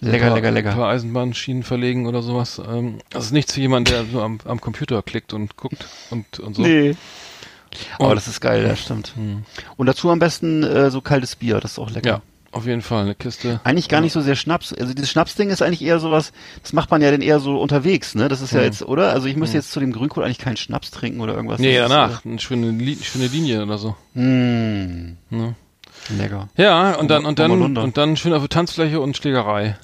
Speaker 3: Lecker,
Speaker 2: paar,
Speaker 3: lecker, lecker.
Speaker 2: Ein paar Eisenbahnschienen verlegen oder sowas. Ähm, das ist nichts für jemanden, der so am, am Computer klickt und guckt und, und so.
Speaker 3: Nee. Aber
Speaker 2: Und-
Speaker 3: das ist geil, das stimmt.
Speaker 2: Hm.
Speaker 3: Und dazu am besten äh, so kaltes Bier, das ist auch lecker.
Speaker 2: Ja, auf jeden Fall eine Kiste.
Speaker 3: Eigentlich gar nicht so sehr Schnaps. Also dieses Schnapsding ist eigentlich eher sowas, das macht man ja dann eher so unterwegs, ne? Das ist ja
Speaker 2: Hm.
Speaker 3: jetzt, oder? Also ich müsste jetzt zu dem Grünkohl eigentlich keinen Schnaps trinken oder irgendwas.
Speaker 2: Nee,
Speaker 3: Das ist,
Speaker 2: danach. Eine schöne, Li schöne Linie oder so.
Speaker 3: Äh, hm,
Speaker 2: Ne?
Speaker 3: lecker.
Speaker 2: Ja, und dann, und dann, und dann schön auf der Tanzfläche und Schlägerei.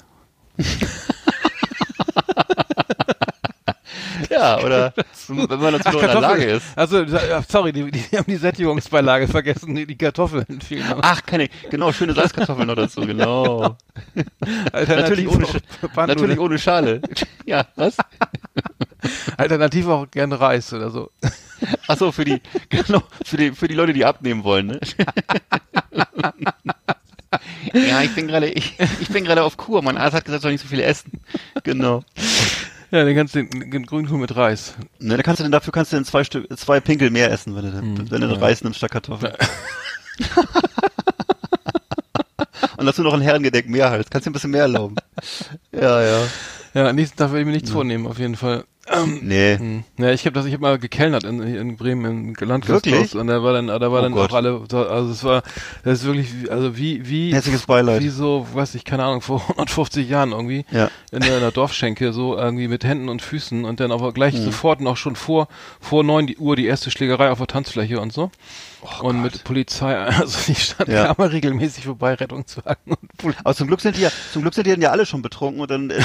Speaker 3: Ja, oder wenn man dazu noch in der Lage ist.
Speaker 2: Also, sorry, die, die haben die Sättigungsbeilage vergessen, die, die Kartoffeln.
Speaker 3: Ach, keine, genau, schöne Salzkartoffeln noch dazu, genau.
Speaker 2: Alternativ
Speaker 3: Natürlich ohne, natürlich ohne Schale. Ja, was?
Speaker 2: Alternativ auch gerne Reis oder so.
Speaker 3: Ach so, für die, genau, für die, für die Leute, die abnehmen wollen, ne? Ja, ich bin gerade, ich, ich bin gerade auf Kur. Mein Arzt hat gesagt, ich soll nicht so viel essen. Genau.
Speaker 2: Ja, dann kannst du den, den Grünkohl mit Reis.
Speaker 3: Ne, da kannst du denn, dafür kannst du denn zwei Stück, zwei Pinkel mehr essen, wenn du,
Speaker 2: Hm,
Speaker 3: wenn du
Speaker 2: ja.
Speaker 3: Reis nimmst statt Kartoffeln. Und dazu noch ein Herrengedeck mehr halt. Kannst dir ein bisschen mehr erlauben. Ja, ja.
Speaker 2: Ja, am nächsten Tag will ich mir nichts vornehmen, auf jeden Fall.
Speaker 3: Nee.
Speaker 2: Hm. Ja, ich habe das, ich habe mal gekellnert in, in Bremen im Landgasthaus und da war dann, da war
Speaker 3: Oh
Speaker 2: dann
Speaker 3: Gott.
Speaker 2: auch alle, also es war, das ist wirklich, also wie, wie,
Speaker 3: Herzliches Beileid.
Speaker 2: wie so, weiß ich, keine Ahnung, vor 150 Jahren irgendwie
Speaker 3: Ja.
Speaker 2: in der, in der Dorfschenke so irgendwie mit Händen und Füßen und dann aber gleich
Speaker 3: Mhm.
Speaker 2: sofort noch schon vor vor neun Uhr die erste Schlägerei auf der Tanzfläche und so und mit Polizei, also die Stadt
Speaker 3: Oh Ja.
Speaker 2: kam regelmäßig vorbei, Rettungswagen und Polizei.
Speaker 3: Aber zum Glück sind die ja, zum Glück sind die dann ja alle schon betrunken und dann äh,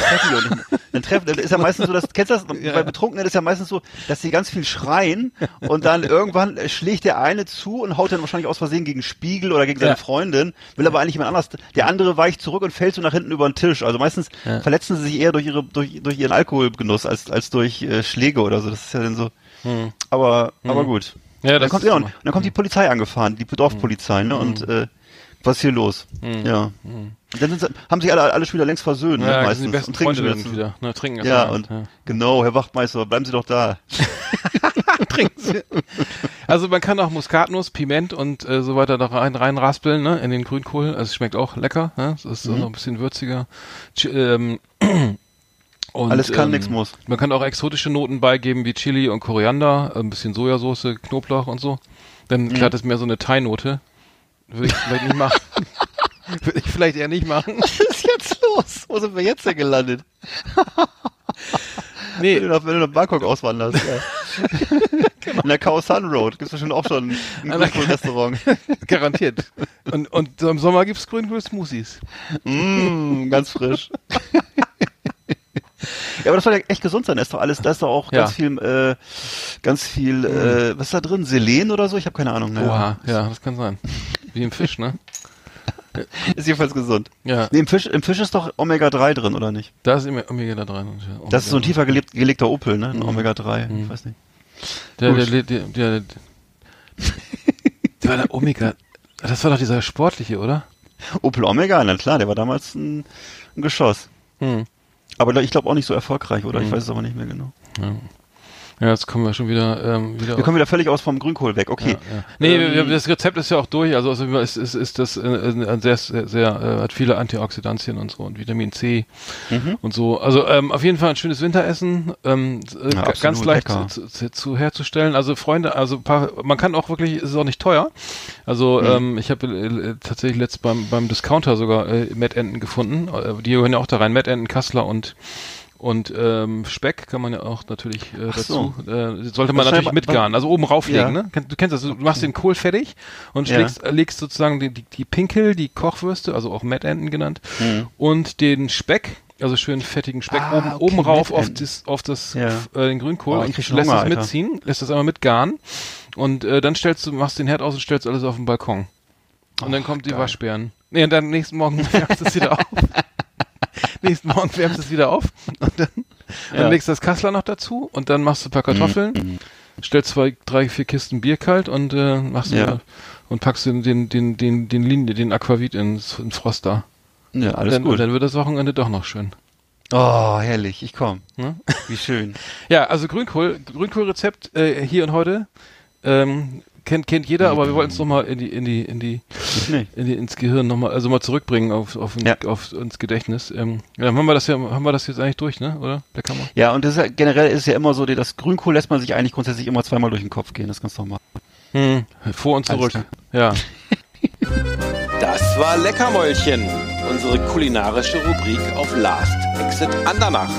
Speaker 3: dann, dann treffen, dann ist ja meistens so, dass, kennst du das? Bei Betrunkenen ist ja meistens so, dass sie ganz viel schreien und dann irgendwann schlägt der eine zu und haut dann wahrscheinlich aus Versehen gegen Spiegel oder gegen seine
Speaker 2: Ja.
Speaker 3: Freundin, will aber eigentlich jemand anders. Der andere weicht zurück und fällt so nach hinten über den Tisch. Also meistens
Speaker 2: Ja.
Speaker 3: verletzen sie sich eher durch ihre, durch, durch ihren Alkoholgenuss als, als durch äh, Schläge oder so. Das ist ja dann so. Aber, aber gut.
Speaker 2: Ja,
Speaker 3: dann
Speaker 2: das
Speaker 3: kommt,
Speaker 2: ist
Speaker 3: ja,
Speaker 2: immer-
Speaker 3: und dann kommt die Polizei angefahren, die Dorfpolizei, ne? Und äh, was ist hier los? Ja. Und dann sind, haben sich alle, alle schon wieder längst versöhnt, ne,
Speaker 2: Ja, das
Speaker 3: meistens.
Speaker 2: sind die besten
Speaker 3: und trinken
Speaker 2: Freunde
Speaker 3: wieder.
Speaker 2: wieder. Na, trinken
Speaker 3: Ja, und genau, Herr Wachtmeister, bleiben Sie doch da.
Speaker 2: trinken sie. Also man kann auch Muskatnuss, Piment und äh, so weiter da rein reinraspeln, ne, in den Grünkohl. Also es schmeckt auch lecker, ne? Das ist
Speaker 3: Mhm.
Speaker 2: noch ein bisschen würziger. Ch ähm, und,
Speaker 3: Alles kann,
Speaker 2: ähm,
Speaker 3: nix muss.
Speaker 2: Man kann auch exotische Noten beigeben wie Chili und Koriander, ein bisschen Sojasauce, Knoblauch und so. Dann
Speaker 3: Mhm.
Speaker 2: klar, das ist mehr so eine Thai-Note. Würde ich vielleicht nicht machen. Würde ich vielleicht eher nicht machen.
Speaker 3: Was ist jetzt los? Wo sind wir jetzt denn gelandet?
Speaker 2: Nee.
Speaker 3: Wenn du nach, wenn du nach Bangkok auswanderst. Ja. An der Khao San Road gibt's bestimmt auch schon ein Grünkohl-Restaurant.
Speaker 2: Garantiert. Und, und im Sommer gibt's Grünkohl-Smoothies.
Speaker 3: mm, ganz frisch. Ja, aber das soll ja echt gesund sein. Da ist doch alles, da ist doch auch
Speaker 2: Ja.
Speaker 3: ganz viel, äh, ganz viel, äh, was ist da drin? Selen oder so? Ich habe keine Ahnung. Ne?
Speaker 2: Oha, ja, das kann sein. Wie im Fisch, ne?
Speaker 3: Ist jedenfalls gesund.
Speaker 2: Ja,
Speaker 3: Nee, im Fisch, im Fisch ist doch Omega-3 drin, oder nicht?
Speaker 2: da ist immer Omega da drin. und ja,
Speaker 3: Das ist so ein
Speaker 2: Omega.
Speaker 3: tiefer gelebt, gelegter Opel, ne? Ein Omega-3. Ich weiß nicht.
Speaker 2: Der, der,
Speaker 3: Gut.
Speaker 2: der, der, der, der war der Omega. Das war doch dieser sportliche, oder?
Speaker 3: Opel Omega, na klar, der war damals ein, ein Geschoss.
Speaker 2: Hm.
Speaker 3: Aber ich glaube auch nicht so erfolgreich, oder? Ich weiß es aber nicht mehr genau.
Speaker 2: Ja, jetzt kommen wir schon wieder, ähm, wieder
Speaker 3: Wir kommen wieder völlig aus vom Grünkohl weg, okay.
Speaker 2: Ja, ja. Nee,
Speaker 3: Ähm,
Speaker 2: das Rezept ist ja auch durch. Also, also ist, ist, ist das äh, sehr, sehr, sehr äh, hat viele Antioxidantien und so und Vitamin C
Speaker 3: Mhm.
Speaker 2: und so. Also ähm, auf jeden Fall ein schönes Winteressen, ähm, äh,
Speaker 3: Ja,
Speaker 2: ga- ganz leicht zu, zu, zu herzustellen. Also Freunde, also paar, man kann auch wirklich, es ist auch nicht teuer. Also
Speaker 3: Mhm.
Speaker 2: ähm, ich habe äh, tatsächlich letzt beim beim Discounter sogar äh, Mettenten gefunden. Äh, die gehören ja auch da rein, Mettenten, Kassler und und ähm, Speck kann man ja auch natürlich äh,
Speaker 3: so.
Speaker 2: dazu. Äh, sollte man natürlich mitgaren, also oben rauflegen,
Speaker 3: Ja.
Speaker 2: ne? Du kennst das, du machst den Kohl fertig und
Speaker 3: Ja.
Speaker 2: legst, legst sozusagen die, die, die Pinkel, die Kochwürste, also auch Mettenten genannt,
Speaker 3: Mhm.
Speaker 2: und den Speck, also schön fettigen Speck,
Speaker 3: Ah,
Speaker 2: oben,
Speaker 3: okay,
Speaker 2: oben rauf auf, das, auf das
Speaker 3: Ja.
Speaker 2: äh, den Grünkohl
Speaker 3: Oh,
Speaker 2: und lässt
Speaker 3: Hunger,
Speaker 2: es
Speaker 3: Alter.
Speaker 2: mitziehen, lässt das einmal mitgaren und äh, dann stellst du, machst den Herd aus und stellst alles auf den Balkon. Und dann kommt die
Speaker 3: geil.
Speaker 2: Waschbären. Nee, und dann nächsten Morgen wärmst du es wieder auf. nächsten Morgen wärmst du es wieder auf und dann,
Speaker 3: Ja.
Speaker 2: dann legst du das Kassler noch dazu und dann machst du ein paar Kartoffeln,
Speaker 3: Mhm.
Speaker 2: stellst zwei, drei, vier Kisten Bier kalt und äh, machst
Speaker 3: Ja.
Speaker 2: und packst den den den den den Linie, den Aquavit ins, ins Froster.
Speaker 3: Ja, alles
Speaker 2: dann,
Speaker 3: gut.
Speaker 2: Und dann wird das Wochenende doch noch schön.
Speaker 3: oh, herrlich, ich komm.
Speaker 2: Ne?
Speaker 3: Wie schön.
Speaker 2: Ja, also Grünkohl, Grünkohlrezept äh, hier und heute ähm, kennt kennt jeder, aber wir wollten es noch mal in die in die in die in die, ins Gehirn noch mal also mal zurückbringen auf auf,
Speaker 3: Ja.
Speaker 2: auf ins Gedächtnis. Ähm, ja, dann haben wir das ja haben wir das jetzt eigentlich durch, ne? Oder? Der kann man.
Speaker 3: Ja, und das ist ja, generell ist ja immer so, das Grünkohl lässt man sich eigentlich grundsätzlich immer zweimal durch den Kopf gehen, das ist ganz normal.
Speaker 2: Hm, vor und zurück. Ja.
Speaker 4: Das war Leckermäulchen, unsere kulinarische Rubrik auf Last Exit Andernach.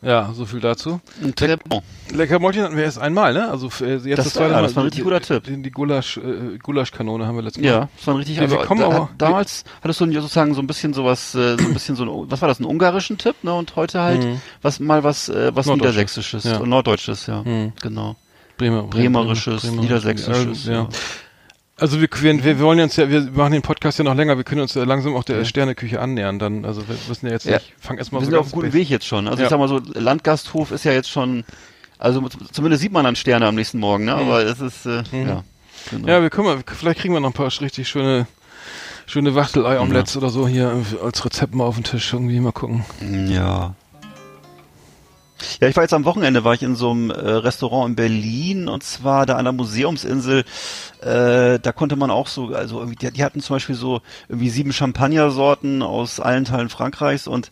Speaker 2: Ja, so viel dazu.
Speaker 3: Ein Trepon.
Speaker 2: Lecker Mäulchen hatten wir erst einmal, ne? Also jetzt
Speaker 3: Das
Speaker 2: das,
Speaker 3: war-
Speaker 2: zweite
Speaker 3: ja,
Speaker 2: Mal.
Speaker 3: das war ein richtig guter Tipp.
Speaker 2: Die, die Gulasch äh, Gulaschkanone haben wir letztes Mal.
Speaker 3: Ja, das war ein richtig,
Speaker 2: Ja,
Speaker 3: also
Speaker 2: wir kommen
Speaker 3: da,
Speaker 2: aber-
Speaker 3: damals hattest du sozusagen so ein bisschen sowas, äh, so ein bisschen so ein, was war das, einen ungarischen Tipp, ne, und heute halt
Speaker 2: Mhm.
Speaker 3: was, mal was, äh, was. Niedersächsisches,
Speaker 2: Ja.
Speaker 3: und Norddeutsches, ja,
Speaker 2: Mhm.
Speaker 3: genau.
Speaker 2: Bremer,
Speaker 3: Bremerisches,
Speaker 2: Bremer-
Speaker 3: Niedersächsisches,
Speaker 2: ja.
Speaker 3: ja.
Speaker 2: Also wir, wir, wir wollen uns ja, wir machen den Podcast ja noch länger, wir können uns ja langsam auch der Sterneküche annähern, dann, also wir müssen ja jetzt
Speaker 3: Ja.
Speaker 2: nicht, fang erstmal
Speaker 3: Wir
Speaker 2: so
Speaker 3: sind ja auf einem guten Weg jetzt schon. Also
Speaker 2: Ja.
Speaker 3: ich sag mal so, Landgasthof ist ja jetzt schon, also zumindest sieht man dann Sterne am nächsten Morgen, ne, aber es ist, äh, ja. Genau.
Speaker 2: Mhm. Ja, wir können mal, vielleicht kriegen wir noch ein paar richtig schöne, schöne Wachtelei-Omelettes oder so hier als Rezept mal auf den Tisch irgendwie mal gucken.
Speaker 3: Ja. Ja, ich war jetzt am Wochenende, war ich in so einem äh, Restaurant in Berlin und zwar da an der Museumsinsel. Äh, da konnte man auch so, also irgendwie, die, die hatten zum Beispiel so irgendwie sieben Champagnersorten aus allen Teilen Frankreichs und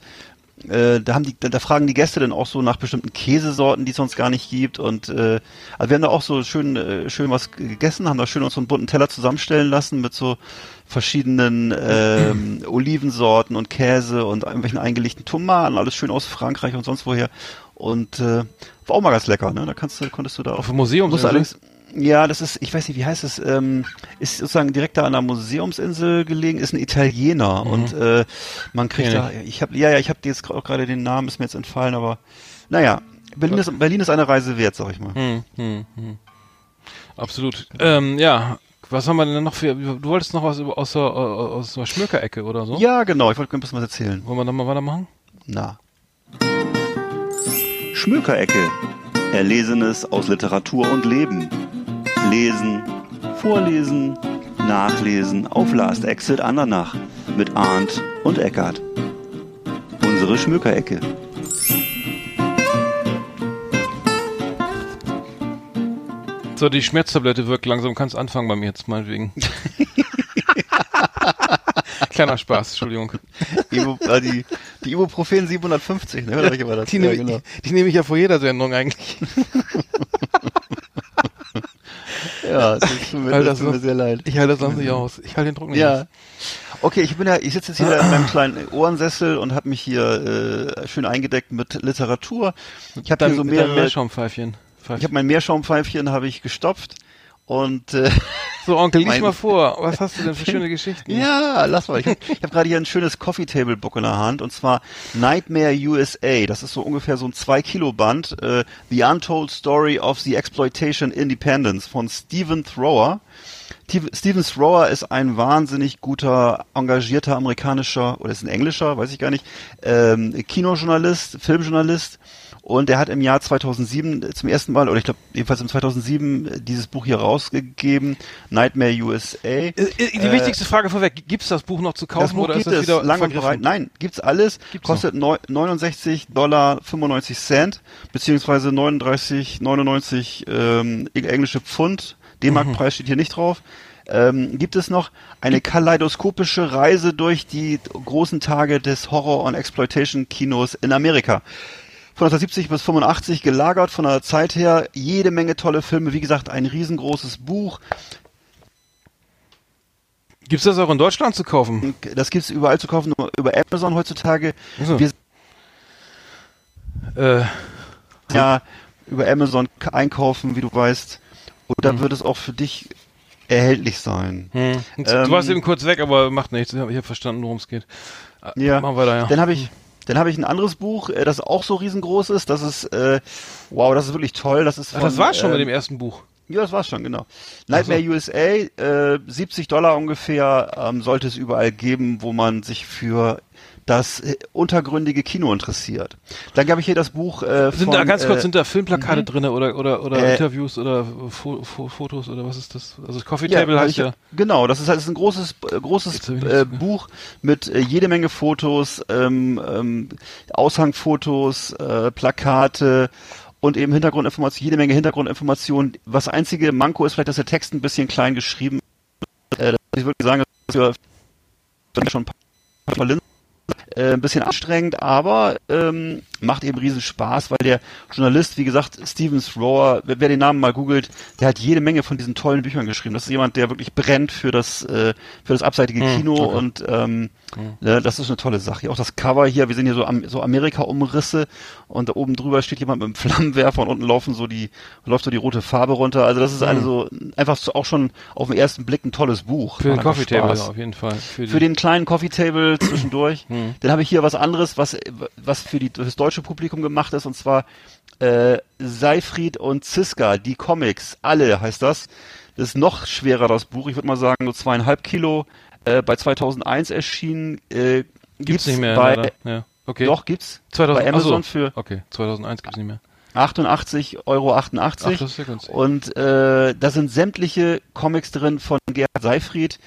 Speaker 3: äh, da haben die, da, da fragen die Gäste dann auch so nach bestimmten Käsesorten, die es sonst gar nicht gibt und äh, also wir haben da auch so schön äh, schön was gegessen, haben da schön uns so einen bunten Teller zusammenstellen lassen mit so verschiedenen ähm, Olivensorten und Käse und irgendwelchen eingelegten Tomaten, alles schön aus Frankreich und sonst woher und äh, war auch mal ganz lecker, ne? Da kannst du konntest du da
Speaker 2: Auf
Speaker 3: auch
Speaker 2: dem Museum
Speaker 3: Musst allerdings, ja, das ist, ich weiß nicht, wie heißt es, ähm, ist sozusagen direkt da an der Museumsinsel gelegen, ist ein Italiener
Speaker 2: Mhm.
Speaker 3: und äh, man kriegt
Speaker 2: Kenn
Speaker 3: da, ich habe, ja, ja, ich habe jetzt auch gerade den Namen, ist mir jetzt entfallen, aber naja, Berlin ist, Berlin ist eine Reise wert, sag ich mal.
Speaker 2: Hm, hm, hm. Absolut. Ähm, ja, was haben wir denn noch für, du wolltest noch was über, aus der, äh, aus der Schmökerecke oder so?
Speaker 3: Ja, genau, ich wollte ein bisschen was erzählen.
Speaker 2: Wollen wir da mal weitermachen?
Speaker 3: Na.
Speaker 5: Schmökerecke. Erlesenes aus Literatur und Leben. Lesen, vorlesen, nachlesen auf Last Exit Andernach mit Arndt und Eckart. Unsere Schmökerecke.
Speaker 2: So, die Schmerztablette wirkt langsam, kannst anfangen bei mir jetzt meinetwegen. Kleiner Spaß, Entschuldigung.
Speaker 3: Ibu, äh, die, die Ibuprofen 750, ne? Welche war das?
Speaker 2: Die,
Speaker 3: ja,
Speaker 2: nehme ich, die nehme ich ja vor jeder Sendung eigentlich.
Speaker 3: Ja, Ja, das tut mir, das tut mir sehr leid.
Speaker 2: Ich halte das sonst nicht aus. Ich halte den Druck nicht
Speaker 3: Ja.
Speaker 2: aus.
Speaker 3: Okay, ich bin ja, ich sitze jetzt hier in meinem kleinen Ohrensessel und habe mich hier äh, schön eingedeckt mit Literatur. Ich habe hier so mehrere.
Speaker 2: Meerschaumpfeifchen.
Speaker 3: Ich habe mein Meerschaumpfeifchen habe ich gestopft und äh,
Speaker 2: So, Onkel, lies
Speaker 3: mein-
Speaker 2: mal vor. Was hast du denn für schöne Geschichten?
Speaker 3: ja, lass mal. Ich habe hab gerade hier ein schönes Coffee Table Book in der Hand und zwar Nightmare USA. Das ist so ungefähr so ein 2 Kilo Band. Äh, the Untold Story of the Exploitation Independence von Stephen Thrower. Stephen Thrower ist ein wahnsinnig guter, engagierter amerikanischer, oder ist ein englischer, weiß ich gar nicht, ähm, Kinojournalist, Filmjournalist. Und er hat im Jahr 2007 zum ersten Mal, oder ich glaube jedenfalls im 2007 dieses Buch hier rausgegeben, Nightmare USA.
Speaker 2: Äh, äh, Die wichtigste Frage vorweg, gibt's das Buch noch zu kaufen
Speaker 3: Das Buch
Speaker 2: oder
Speaker 3: gibt
Speaker 2: ist das
Speaker 3: es
Speaker 2: wieder
Speaker 3: lang und breit. Nein, gibt's alles.
Speaker 2: Gibt's
Speaker 3: kostet neu- 69 Dollar 95 Cent beziehungsweise 39 99 ähm, englische Pfund. D-Mark-Preis steht hier nicht drauf. Ähm, gibt es noch eine kaleidoskopische Reise durch die großen Tage des Horror- und Exploitation-Kinos in Amerika. Von 1970 bis 85 gelagert von der Zeit her, jede Menge tolle Filme, wie gesagt, ein riesengroßes Buch.
Speaker 2: Gibt's das auch in Deutschland zu kaufen?
Speaker 3: Das gibt's überall zu kaufen, nur über Amazon heutzutage.
Speaker 2: Ach so.
Speaker 3: Wir
Speaker 2: Äh,
Speaker 3: ja über Amazon einkaufen, wie du weißt. Und dann wird es auch für dich erhältlich sein.
Speaker 2: hm. du
Speaker 3: Ähm,
Speaker 2: warst eben kurz weg, aber macht nichts. Ich habe verstanden, worum es geht. Äh,
Speaker 3: Ja.
Speaker 2: Machen wir da, ja.
Speaker 3: Dann habe ich, dann habe ich ein anderes Buch, äh, das auch so riesengroß ist. Das ist, äh, wow, das ist wirklich toll. Das ist
Speaker 2: Ach,
Speaker 3: von,
Speaker 2: das war's schon
Speaker 3: ähm,
Speaker 2: mit dem ersten Buch.
Speaker 3: Ja, das war's schon, genau. Nightmare USA, äh, 70 Dollar ungefähr, ähm, sollte es überall geben, wo man sich für das äh, untergründige Kino interessiert. Dann habe ich hier das Buch äh,
Speaker 2: Sind
Speaker 3: von,
Speaker 2: da ganz kurz,
Speaker 3: äh,
Speaker 2: sind da Filmplakate drinne oder oder oder
Speaker 3: Äh,
Speaker 2: Interviews oder Fo Fo Fotos oder was ist das? Also das Coffee
Speaker 3: Ja,
Speaker 2: Table
Speaker 3: hab
Speaker 2: heißt
Speaker 3: ich,
Speaker 2: ja.
Speaker 3: Genau, das ist, das ist ein großes, großes äh, Buch mit äh, jede Menge Fotos, ähm, ähm, Aushangfotos, äh, Plakate und eben Hintergrundinformationen, jede Menge Hintergrundinformationen. Was einzige Manko ist vielleicht, dass der Text ein bisschen klein geschrieben ist. Äh, ich wirklich sagen, dass wir schon ein paar, paar Linsen äh, ein bisschen anstrengend, aber ähm, macht eben riesen Spaß, weil der Journalist, wie gesagt, Steven Thrower, wer, wer den Namen mal googelt, der hat jede Menge von diesen tollen Büchern geschrieben. Das ist jemand, der wirklich brennt für das äh, für das abseitige
Speaker 2: Hm,
Speaker 3: Kino
Speaker 2: okay.
Speaker 3: und ähm, ne, das ist eine tolle Sache. Auch das Cover hier, wir sehen hier so, Am so Amerika-Umrisse und da oben drüber steht jemand mit einem Flammenwerfer und unten laufen so die läuft so die rote Farbe runter. Also das ist also einfach so, auch schon auf den ersten Blick ein tolles Buch.
Speaker 2: Für den Coffee Table auf jeden Fall. Für,
Speaker 3: für den kleinen Coffee Table zwischendurch. Dann habe ich hier was anderes, was was für die fürs deutsche Publikum gemacht ist und zwar äh, Seifried und Ziska, die Comics, alle heißt das. Das ist noch schwerer das Buch. Ich würde mal sagen so zweieinhalb Kilo. Äh, bei 2001 erschienen. Äh,
Speaker 2: gibt's nicht mehr.
Speaker 3: bei.
Speaker 2: Ja. Okay.
Speaker 3: doch gibt's
Speaker 2: 2000,
Speaker 3: bei Amazon
Speaker 2: so.
Speaker 3: für
Speaker 2: Okay, 2001 gibt's nicht mehr.
Speaker 3: 88 Euro 88.
Speaker 2: Ach.
Speaker 3: Und äh, da sind sämtliche Comics drin von Gerhard Seifried.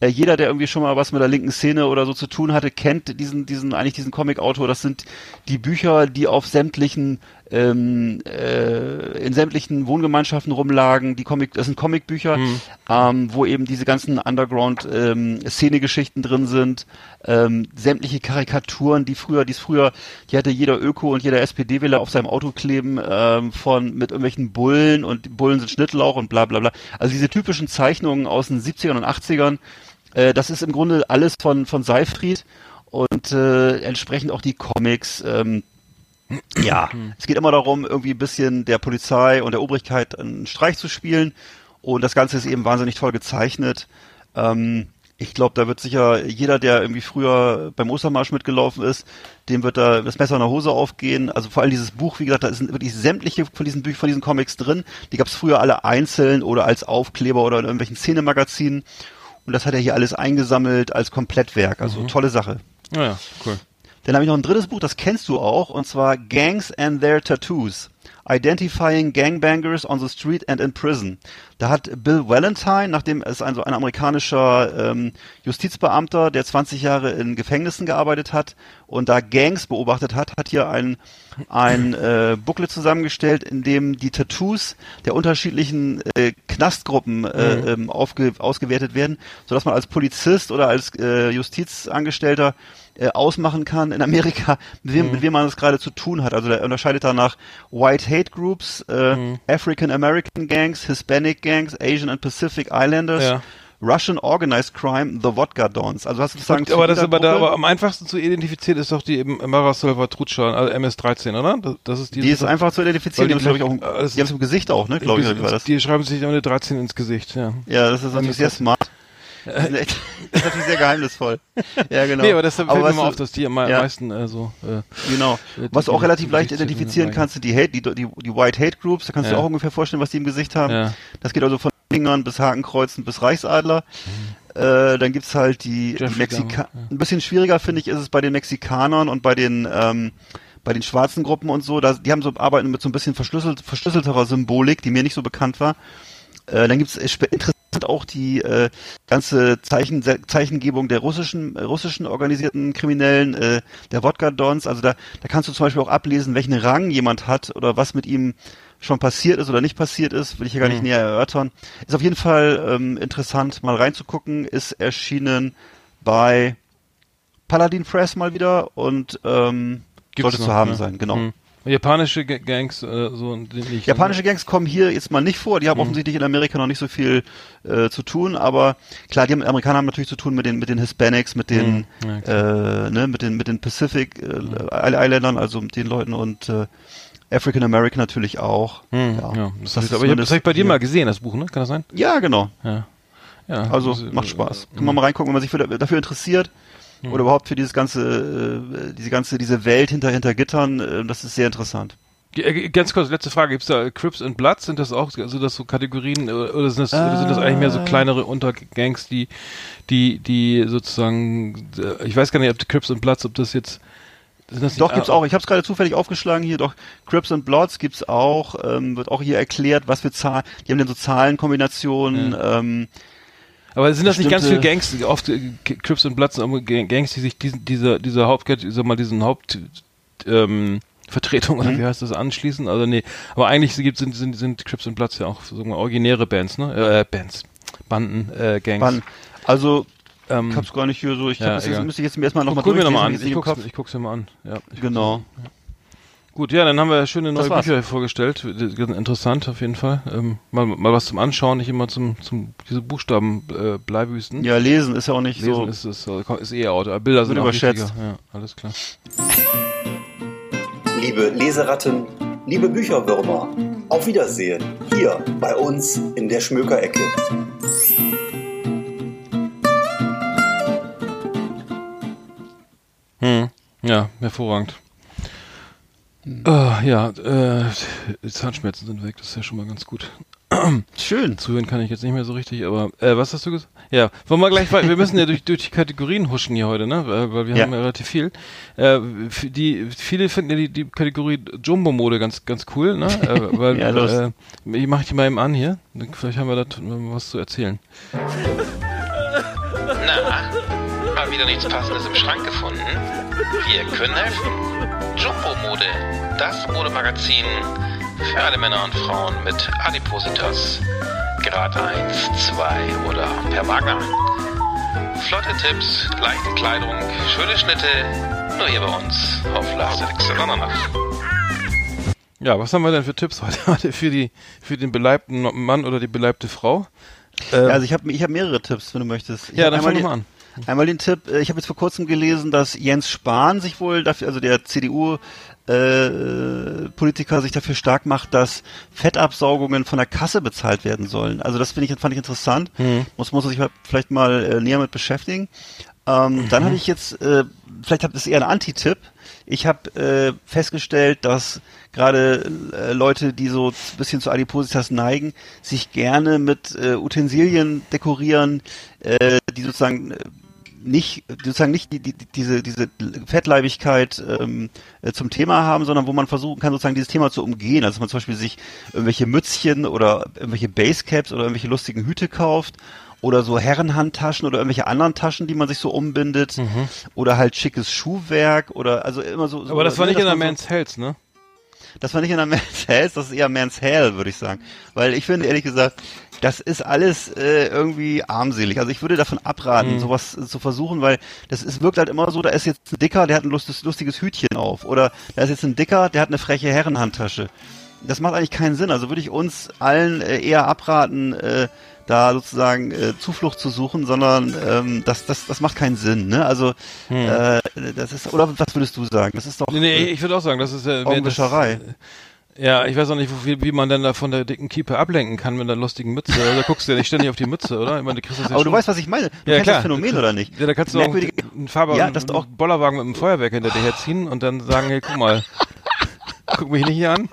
Speaker 3: Äh, jeder, der irgendwie schon mal was mit der linken Szene oder so zu tun hatte, kennt diesen, diesen, eigentlich diesen Comic-Autor. Das sind die Bücher, die auf sämtlichen, ähm, äh, in sämtlichen Wohngemeinschaften rumlagen. Die Comic, das sind Comicbücher,
Speaker 2: Hm.
Speaker 3: ähm, wo eben diese ganzen Underground-Szene-Geschichten drin sind. Ähm, sämtliche Karikaturen, die früher, die es früher, die hatte jeder Öko und jeder SPD-Wähler auf seinem Auto kleben, ähm, von mit irgendwelchen Bullen und Bullen sind Schnittlauch und bla bla bla. Also diese typischen Zeichnungen aus den 70ern und 80ern, äh, das ist im Grunde alles von, von Seifried und äh, entsprechend auch die Comics. Ähm, ja, es geht immer darum, irgendwie ein bisschen der Polizei und der Obrigkeit einen Streich zu spielen. Und das Ganze ist eben wahnsinnig toll gezeichnet. Ähm, ich glaube, da wird sicher jeder, der irgendwie früher beim Ostermarsch mitgelaufen ist, dem wird da das Messer in der Hose aufgehen. Also vor allem dieses Buch, wie gesagt, da sind wirklich sämtliche von diesen Büchern, von diesen Comics drin. Die gab es früher alle einzeln oder als Aufkleber oder in irgendwelchen Szenemagazinen. Und das hat er hier alles eingesammelt als Komplettwerk. Also tolle Sache.
Speaker 2: Naja, cool.
Speaker 3: Dann habe ich noch ein drittes Buch, das kennst du auch, und zwar Gangs and Their Tattoos. Identifying Gangbangers on the Street and in Prison. Da hat Bill Valentine, nachdem es ein so ein amerikanischer ähm, Justizbeamter, der 20 Jahre in Gefängnissen gearbeitet hat und da Gangs beobachtet hat, hat hier ein ein äh, Booklet zusammengestellt, in dem die Tattoos der unterschiedlichen äh, Knastgruppen äh, ähm, aufge ausgewertet werden, sodass man als Polizist oder als äh, Justizangestellter äh, ausmachen kann in Amerika, mit wem, mit wem man es gerade zu tun hat. Also der unterscheidet danach White Hate Groups, äh,
Speaker 2: Mhm.
Speaker 3: African American Gangs, Hispanic Gangs, Asian and Pacific Islanders,
Speaker 2: Ja.
Speaker 3: Russian Organized Crime, The Wodka Dons. Also hast du
Speaker 2: Und, aber das ist aber da, aber am einfachsten zu identifizieren ist doch die eben Mara Salvatrucha, also MS-13, oder? Das, das ist die.
Speaker 3: die ist einfach zu identifizieren. Die
Speaker 2: die
Speaker 3: glaube ich, auch, die haben es im Gesicht auch, ne? Glaube ich, war das.
Speaker 2: Die schreiben sich eine 13 ins Gesicht, ja.
Speaker 3: Ja, das ist natürlich sehr smart. Das ist echt- das ist natürlich sehr geheimnisvoll. Ja, genau.
Speaker 2: Nee, aber das fällt mir
Speaker 3: was
Speaker 2: mal
Speaker 3: du-
Speaker 2: auf, dass die am
Speaker 3: Ja.
Speaker 2: meisten äh, so. Äh,
Speaker 3: Genau.
Speaker 2: die-
Speaker 3: Was du auch relativ leicht identifizieren kannst, sind die Hate, die, die, die White Hate Groups. Da kannst du
Speaker 2: Ja.
Speaker 3: auch ungefähr vorstellen, was die im Gesicht haben.
Speaker 2: Ja.
Speaker 3: Das geht also von Fingern bis Hakenkreuzen bis Reichsadler. Äh, dann gibt's halt die, die
Speaker 2: Jeffrey
Speaker 3: Mexika
Speaker 2: Dahmer, ja.
Speaker 3: Ein bisschen schwieriger, finde ich, ist es bei den Mexikanern und bei den ähm, bei den schwarzen Gruppen und so. Da, die haben so arbeiten mit so ein bisschen verschlüsselt, verschlüsselterer Symbolik, die mir nicht so bekannt war. Äh, dann gibt's es auch die äh, ganze Zeichen, Zeichengebung der russischen äh, russischen organisierten Kriminellen, äh, der Wodka Dons. Also da, da kannst du zum Beispiel auch ablesen, welchen Rang jemand hat oder was mit ihm schon passiert ist oder nicht passiert ist, will ich hier gar nicht näher erörtern. Ist auf jeden Fall ähm, interessant, mal reinzugucken. Ist erschienen bei Paladin Press mal wieder und ähm,
Speaker 2: Gibt's
Speaker 3: sollte
Speaker 2: noch,
Speaker 3: zu haben
Speaker 2: ne?
Speaker 3: sein, genau.
Speaker 2: hm. Japanische Ga- Gangs, äh, so nicht.
Speaker 3: Japanische Gangs kommen hier jetzt mal nicht vor. Die haben offensichtlich in Amerika noch nicht so viel äh, zu tun, aber klar, die Amerikaner haben natürlich zu tun mit den mit den Hispanics, mit den
Speaker 2: Mhm. Ja,
Speaker 3: äh, ne, mit den mit den Pacific äh, Islandern, also mit den Leuten und äh, African American natürlich auch.
Speaker 2: Hm,
Speaker 3: Ja.
Speaker 2: ja. Das,
Speaker 3: Das
Speaker 2: heißt,
Speaker 3: ist
Speaker 2: aber ich habe das hab ich bei dir mal gesehen, das Buch, ne? Kann das sein?
Speaker 3: Ja, genau.
Speaker 2: Ja. ja
Speaker 3: Also
Speaker 2: das,
Speaker 3: macht Spaß.
Speaker 2: äh,
Speaker 3: Kann man mal reingucken, wenn man sich für, dafür interessiert oder überhaupt für dieses ganze, äh, diese ganze, diese Welt hinter hinter Gittern. Äh, das ist sehr interessant.
Speaker 2: Äh, Ganz kurz, letzte Frage. Gibt's da Crips and Bloods? Sind das auch, also das so Kategorien, oder sind das, oder sind das eigentlich mehr so kleinere Untergangs, die, die, die sozusagen, ich weiß gar nicht, ob die Crips and Bloods, ob das jetzt, sind das nicht-
Speaker 3: Doch gibt's
Speaker 2: ah,
Speaker 3: auch. Ich habe es gerade zufällig aufgeschlagen hier. Doch Crips and Bloods gibt's auch. Ähm, wird auch hier erklärt, was für Zahlen. Die haben dann so Zahlenkombinationen. Ähm,
Speaker 2: Aber sind das nicht ganz viele Gangs, oft äh, Crips and Bloods, sind Gangs, die sich diesen, dieser, dieser Haupt, sag mal, diesen Haupt, ähm, Vertretung oder
Speaker 3: Mhm.
Speaker 2: wie heißt das anschließen? Also nee, aber eigentlich gibt sind sind sind Crips and Bloods ja auch wir originäre Bands, ne? Äh, Bands, Banden, äh, Gangs.
Speaker 3: wann, also
Speaker 2: ähm,
Speaker 3: ich hab's gar nicht hier so. Ich
Speaker 2: ja,
Speaker 3: hab das jetzt, müsste ich jetzt mir erstmal nochmal
Speaker 2: guck mir nochmal an.
Speaker 3: durchlesen,
Speaker 2: Ich guck's, ich guck's mir mal an. Ja,
Speaker 3: Genau.
Speaker 2: Gut, ja, dann haben wir schöne neue. Bücher vorgestellt. Interessant auf jeden Fall. Ähm, mal, mal was zum Anschauen, nicht immer zum, zum diese Buchstaben äh, Bleibüsten.
Speaker 3: Ja, lesen ist ja auch nicht
Speaker 2: Lesen
Speaker 3: so.
Speaker 2: ist, ist, ist eh out. Bilder sind
Speaker 3: überschätzt.
Speaker 2: Ja, alles klar.
Speaker 6: Liebe Leseratten, liebe Bücherwürmer, auf Wiedersehen hier bei uns in der Schmökerecke.
Speaker 2: Hm. Ja, hervorragend.
Speaker 3: Hm.
Speaker 2: Ah, ja, äh, die Zahnschmerzen sind weg, das ist ja schon mal ganz gut.
Speaker 3: Schön.
Speaker 2: Zuhören kann ich jetzt nicht mehr so richtig, aber äh, was hast du gesagt? Ja, wollen wir gleich weiter. Wir müssen ja durch, durch die Kategorien huschen hier heute, ne? Weil weil wir
Speaker 3: Ja.
Speaker 2: haben ja relativ viel. Äh, die viele finden ja die, die Kategorie Jumbo-Mode ganz ganz cool, ne? Äh, weil
Speaker 3: Ja, los.
Speaker 2: äh, ich mach die mal eben an hier. Vielleicht haben wir da was zu erzählen.
Speaker 7: Na, mal wieder nichts Passendes im Schrank gefunden? Wir können helfen. Jumbo Mode, das Modemagazin für alle Männer und Frauen mit Adipositas. Grad 1, 2 oder per Wagner. Flotte Tipps, leichte Kleidung, schöne Schnitte, nur hier bei uns auf Ananas.
Speaker 2: Ja, was haben wir denn für Tipps heute, für die für den beleibten Mann oder die beleibte Frau? Äh,
Speaker 3: Ja, also ich habe ich hab mehrere Tipps, wenn du möchtest. Ich
Speaker 2: ja, dann fang mal an.
Speaker 3: Einmal den Tipp, äh, ich habe jetzt vor kurzem gelesen, dass Jens Spahn sich wohl dafür, also der CDU äh, Politiker sich dafür stark macht, dass Fettabsaugungen von der Kasse bezahlt werden sollen. Also das finde ich fand ich interessant.
Speaker 2: Hm.
Speaker 3: Muss muss man sich vielleicht mal äh, näher mit beschäftigen. Ähm, Dann habe ich jetzt, äh, vielleicht habt ihr eher ein Anti-Tipp. Ich habe äh, festgestellt, dass gerade äh, Leute, die so ein bisschen zu Adipositas neigen, sich gerne mit äh, Utensilien dekorieren, äh, die sozusagen äh, nicht sozusagen nicht die, die, diese diese Fettleibigkeit ähm, äh, zum Thema haben, sondern wo man versuchen kann sozusagen dieses Thema zu umgehen. Also dass man zum Beispiel sich irgendwelche Mützchen oder irgendwelche Basecaps oder irgendwelche lustigen Hüte kauft oder so Herrenhandtaschen oder irgendwelche anderen Taschen, die man sich so umbindet oder halt schickes Schuhwerk oder also immer so. so
Speaker 2: Mhm. Aber das war nicht in der
Speaker 3: man so-
Speaker 2: Man's Health, ne?
Speaker 3: das war nicht in der Man's Health, das ist eher Man's Hell, würde ich sagen. Weil ich finde, ehrlich gesagt, das ist alles äh, irgendwie armselig. Also ich würde davon abraten,
Speaker 2: Mhm.
Speaker 3: sowas äh, zu versuchen, weil das ist, wirkt halt immer so, da ist jetzt ein Dicker, der hat ein lustiges, lustiges Hütchen auf. Oder da ist jetzt ein Dicker, der hat eine freche Herrenhandtasche. das macht eigentlich keinen Sinn. Also würde ich uns allen äh, eher abraten, äh, da sozusagen äh, Zuflucht zu suchen, sondern ähm, das, das, das macht keinen Sinn. Ne? Also hm. äh, das ist oder was würdest du sagen? Das ist doch
Speaker 2: nee, nee ich würde auch sagen, das ist äh,
Speaker 3: Augenwischerei.
Speaker 2: Das, ja, ich weiß auch nicht, wie, wie man denn da von der dicken Kiepe ablenken kann mit einer lustigen Mütze. Also, da guckst du ja nicht ständig auf die Mütze, oder?
Speaker 3: Ich meine, du kriegst das ja Aber schon. du weißt, was ich meine. Du
Speaker 2: ja, kennst klar.
Speaker 3: das Phänomen, oder nicht?
Speaker 2: Ja, da kannst du auch einen Farbe, ja, das auch Bollerwagen mit einem Feuerwerk hinter dir herziehen und dann sagen, hey, guck mal, guck mich nicht hier an.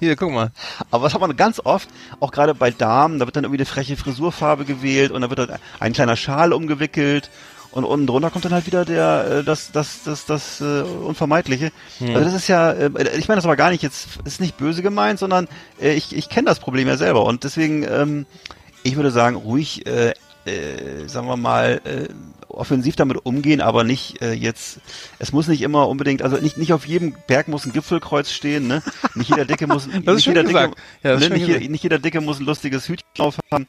Speaker 2: Hier, guck mal.
Speaker 3: Aber was hat man ganz oft, auch gerade bei Damen, da wird dann irgendwie eine freche Frisurfarbe gewählt und da wird dann ein kleiner Schal umgewickelt und unten drunter kommt dann halt wieder der äh, das das das das äh, unvermeidliche. Hm. Also das ist ja äh, ich meine das aber gar nicht jetzt ist nicht böse gemeint, sondern äh, ich ich kenne das Problem ja selber und deswegen ähm, ich würde sagen ruhig äh, äh, sagen wir mal äh, offensiv damit umgehen, aber nicht äh, jetzt, es muss nicht immer unbedingt, also nicht, nicht auf jedem Berg muss ein Gipfelkreuz stehen, ne? Nicht jeder Dicke muss, nicht, jeder Dicke, ja, ne? nicht, jeder, nicht jeder Dicke muss ein lustiges Hütchen aufhaben,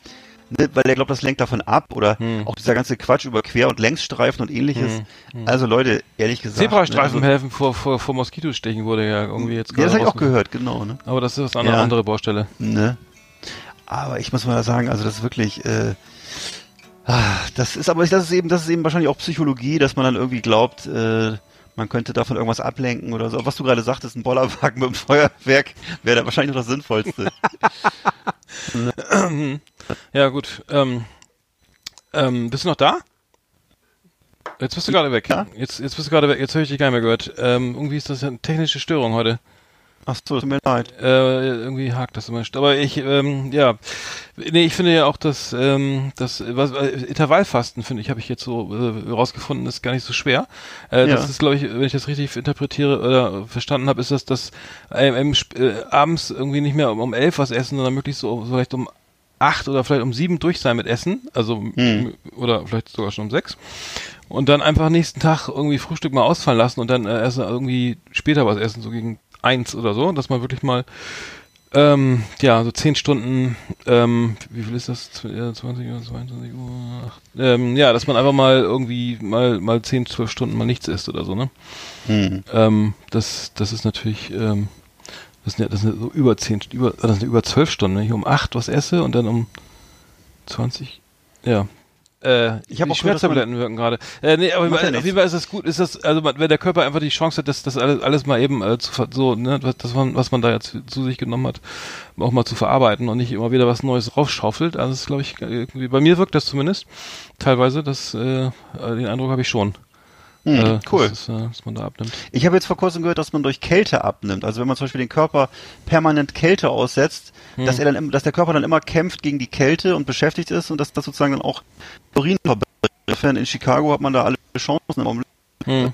Speaker 3: ne? weil der glaubt, das lenkt davon ab oder hm. auch dieser ganze Quatsch über Quer- und Längsstreifen und ähnliches. Hm. Hm. Also Leute, ehrlich gesagt.
Speaker 2: Zebrastreifen ne? also, helfen vor, vor, vor Moskitostechen wurde ja irgendwie jetzt
Speaker 3: gerade. Ja, das habe ich auch gehört, genau, ne?
Speaker 2: Aber das ist eine ja. andere Baustelle.
Speaker 3: Ne? Aber ich muss mal sagen, also das ist wirklich, äh, Ah, das ist aber das ist eben das ist eben wahrscheinlich auch Psychologie, dass man dann irgendwie glaubt, äh, man könnte davon irgendwas ablenken oder so. Was du gerade sagtest, ein Bollerwagen mit einem Feuerwerk wäre da wahrscheinlich noch das Sinnvollste.
Speaker 2: ja gut. Ähm, ähm, bist du noch da? Jetzt bist du gerade weg. Ja? Jetzt, jetzt bist du gerade weg. Jetzt höre ich dich gar nicht mehr gehört. Ähm, irgendwie ist das eine technische Störung heute.
Speaker 3: Ach so, tut mir leid.
Speaker 2: Äh, irgendwie hakt das immer. Aber ich, ähm, ja, nee, ich finde ja auch, dass ähm, das was, äh, Intervallfasten finde ich, habe ich jetzt so äh, rausgefunden, ist gar nicht so schwer. Äh, ja. Das ist, glaube ich, wenn ich das richtig interpretiere oder verstanden habe, ist das, dass ähm, äh, abends irgendwie nicht mehr um, um elf was essen, sondern möglichst so vielleicht um acht oder vielleicht um sieben durch sein mit Essen, also hm. oder vielleicht sogar schon um sechs und dann einfach nächsten Tag irgendwie Frühstück mal ausfallen lassen und dann äh, erst irgendwie später was essen, so gegen eins oder so, dass man wirklich mal ähm, ja, so zehn Stunden, ähm, wie viel ist das? 20 Uhr, 22 Uhr? Ähm, ja, dass man einfach mal irgendwie mal mal zehn, zwölf Stunden mal nichts isst oder so, ne? Hm. Ähm, das, das ist natürlich, ähm, das sind ja, das sind so über zehn, über, das sind über zwölf Stunden, ne? Ich um acht was esse und dann um 20, ja, äh, ich habe auch Schmerztabletten wirken gerade. Äh, nee, aber ja auf jeden Fall ist das gut. Ist das also wenn der Körper einfach die Chance hat, das das alles, alles mal eben äh, zu so ne, was, das man, was man da jetzt zu sich genommen hat, auch mal zu verarbeiten und nicht immer wieder was Neues raufschaufelt. Also das glaube ich irgendwie bei mir wirkt das zumindest teilweise. Das äh, den Eindruck habe ich schon.
Speaker 3: Hm, äh, cool.
Speaker 2: Dass, äh, dass man da abnimmt.
Speaker 3: Ich habe jetzt vor kurzem gehört, dass man durch Kälte abnimmt. Also wenn man zum Beispiel den Körper permanent Kälte aussetzt, hm. dass er dann, dass der Körper dann immer kämpft gegen die Kälte und beschäftigt ist und dass das sozusagen dann auch Urin verbrennt. In Chicago hat man da alle Chancen im Augenblick. Hm.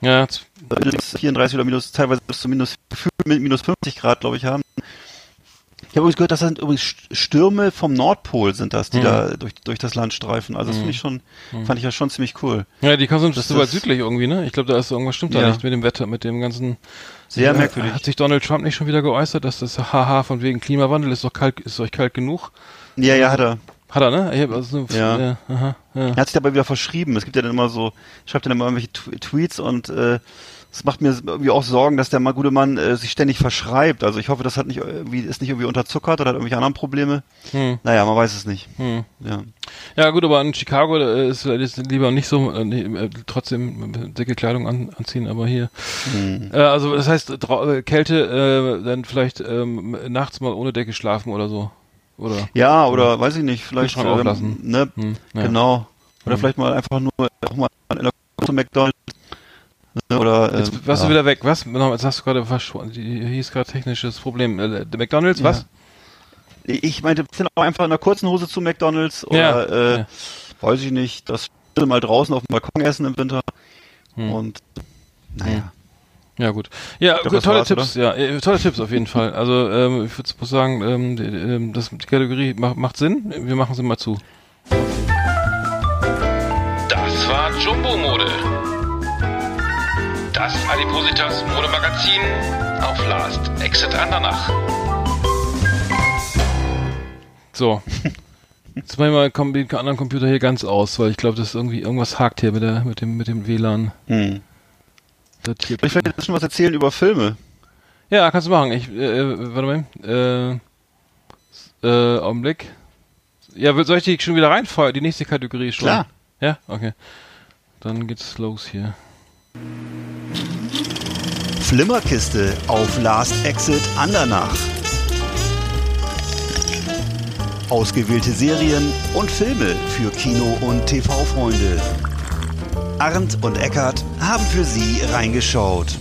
Speaker 3: Ja. 34 oder minus, teilweise bis zu minus, minus 50 Grad, glaube ich, haben. Ich habe übrigens gehört, das sind übrigens Stürme vom Nordpol sind das, die mhm. da durch, durch das Land streifen. Also das mhm. finde ich schon, mhm. fand ich ja schon ziemlich cool.
Speaker 2: Ja, die kommen so weit südlich irgendwie, ne? Ich glaube, da ist irgendwas stimmt ja. da nicht mit dem Wetter, mit dem ganzen.
Speaker 3: Sehr ja, merkwürdig.
Speaker 2: Hat sich Donald Trump nicht schon wieder geäußert, dass das Haha von wegen Klimawandel ist doch kalt, ist euch kalt genug?
Speaker 3: Ja, ja, hat er.
Speaker 2: Hat er, ne? Ich hab also,
Speaker 3: ja. ja, aha, ja. Er hat sich dabei wieder verschrieben. Es gibt ja dann immer so, schreibt dann immer irgendwelche Tweets und äh, es macht mir irgendwie auch Sorgen, dass der mal gute Mann äh, sich ständig verschreibt. Also ich hoffe, das hat nicht irgendwie ist nicht irgendwie unterzuckert oder hat irgendwelche anderen Probleme. Hm. Naja, man weiß es nicht. Hm.
Speaker 2: Ja. ja gut, aber in Chicago ist, ist lieber nicht so äh, äh, trotzdem dicke Kleidung an, anziehen, aber hier. Hm. Äh, also das heißt äh, Kälte, äh, dann vielleicht ähm, nachts mal ohne Decke schlafen oder so. Oder?
Speaker 3: Ja, oder ja. weiß ich nicht, vielleicht
Speaker 2: ähm, auflassen.
Speaker 3: ne, hm, ja. genau. Oder hm. vielleicht mal einfach nur auch mal zu McDonald's
Speaker 2: Ne, oder, äh, jetzt warst ja. du wieder weg. Was? Jetzt hast du gerade verschwunden. Hieß gerade technisches Problem. Äh, McDonalds, was?
Speaker 3: Ich meinte, sind auch einfach in einer kurzen Hose zu McDonalds oder ja. Äh, ja. weiß ich nicht, das mal draußen auf dem Balkon essen im Winter. Hm. Und naja.
Speaker 2: Ja gut. Ja, glaub, tolle Tipps, oder? ja, äh, tolle Tipps auf jeden Fall. Also ähm, ich würde sagen, ähm, die, ähm, das, die Kategorie macht, macht Sinn. Wir machen sie mal zu.
Speaker 8: Das war Jumbo Mode das Adipositas Modemagazin auf Last Exit Andernach.
Speaker 2: So. Jetzt machen wir mal den anderen Computer hier ganz aus, weil ich glaube, das ist irgendwie irgendwas hakt hier mit der mit dem mit dem WLAN. Hm.
Speaker 3: Ich vielleicht schon was erzählen über Filme.
Speaker 2: Ja, kannst du machen. Ich, äh, warte mal. Äh, äh, Augenblick. Ja, soll ich die schon wieder reinfeuern? Die nächste Kategorie schon?
Speaker 3: Klar.
Speaker 2: Ja, okay. Dann geht's los hier.
Speaker 9: Flimmerkiste auf Last Exit Andernach. Ausgewählte Serien und Filme für Kino- und TV-Freunde. Arndt und Eckart haben für Sie reingeschaut.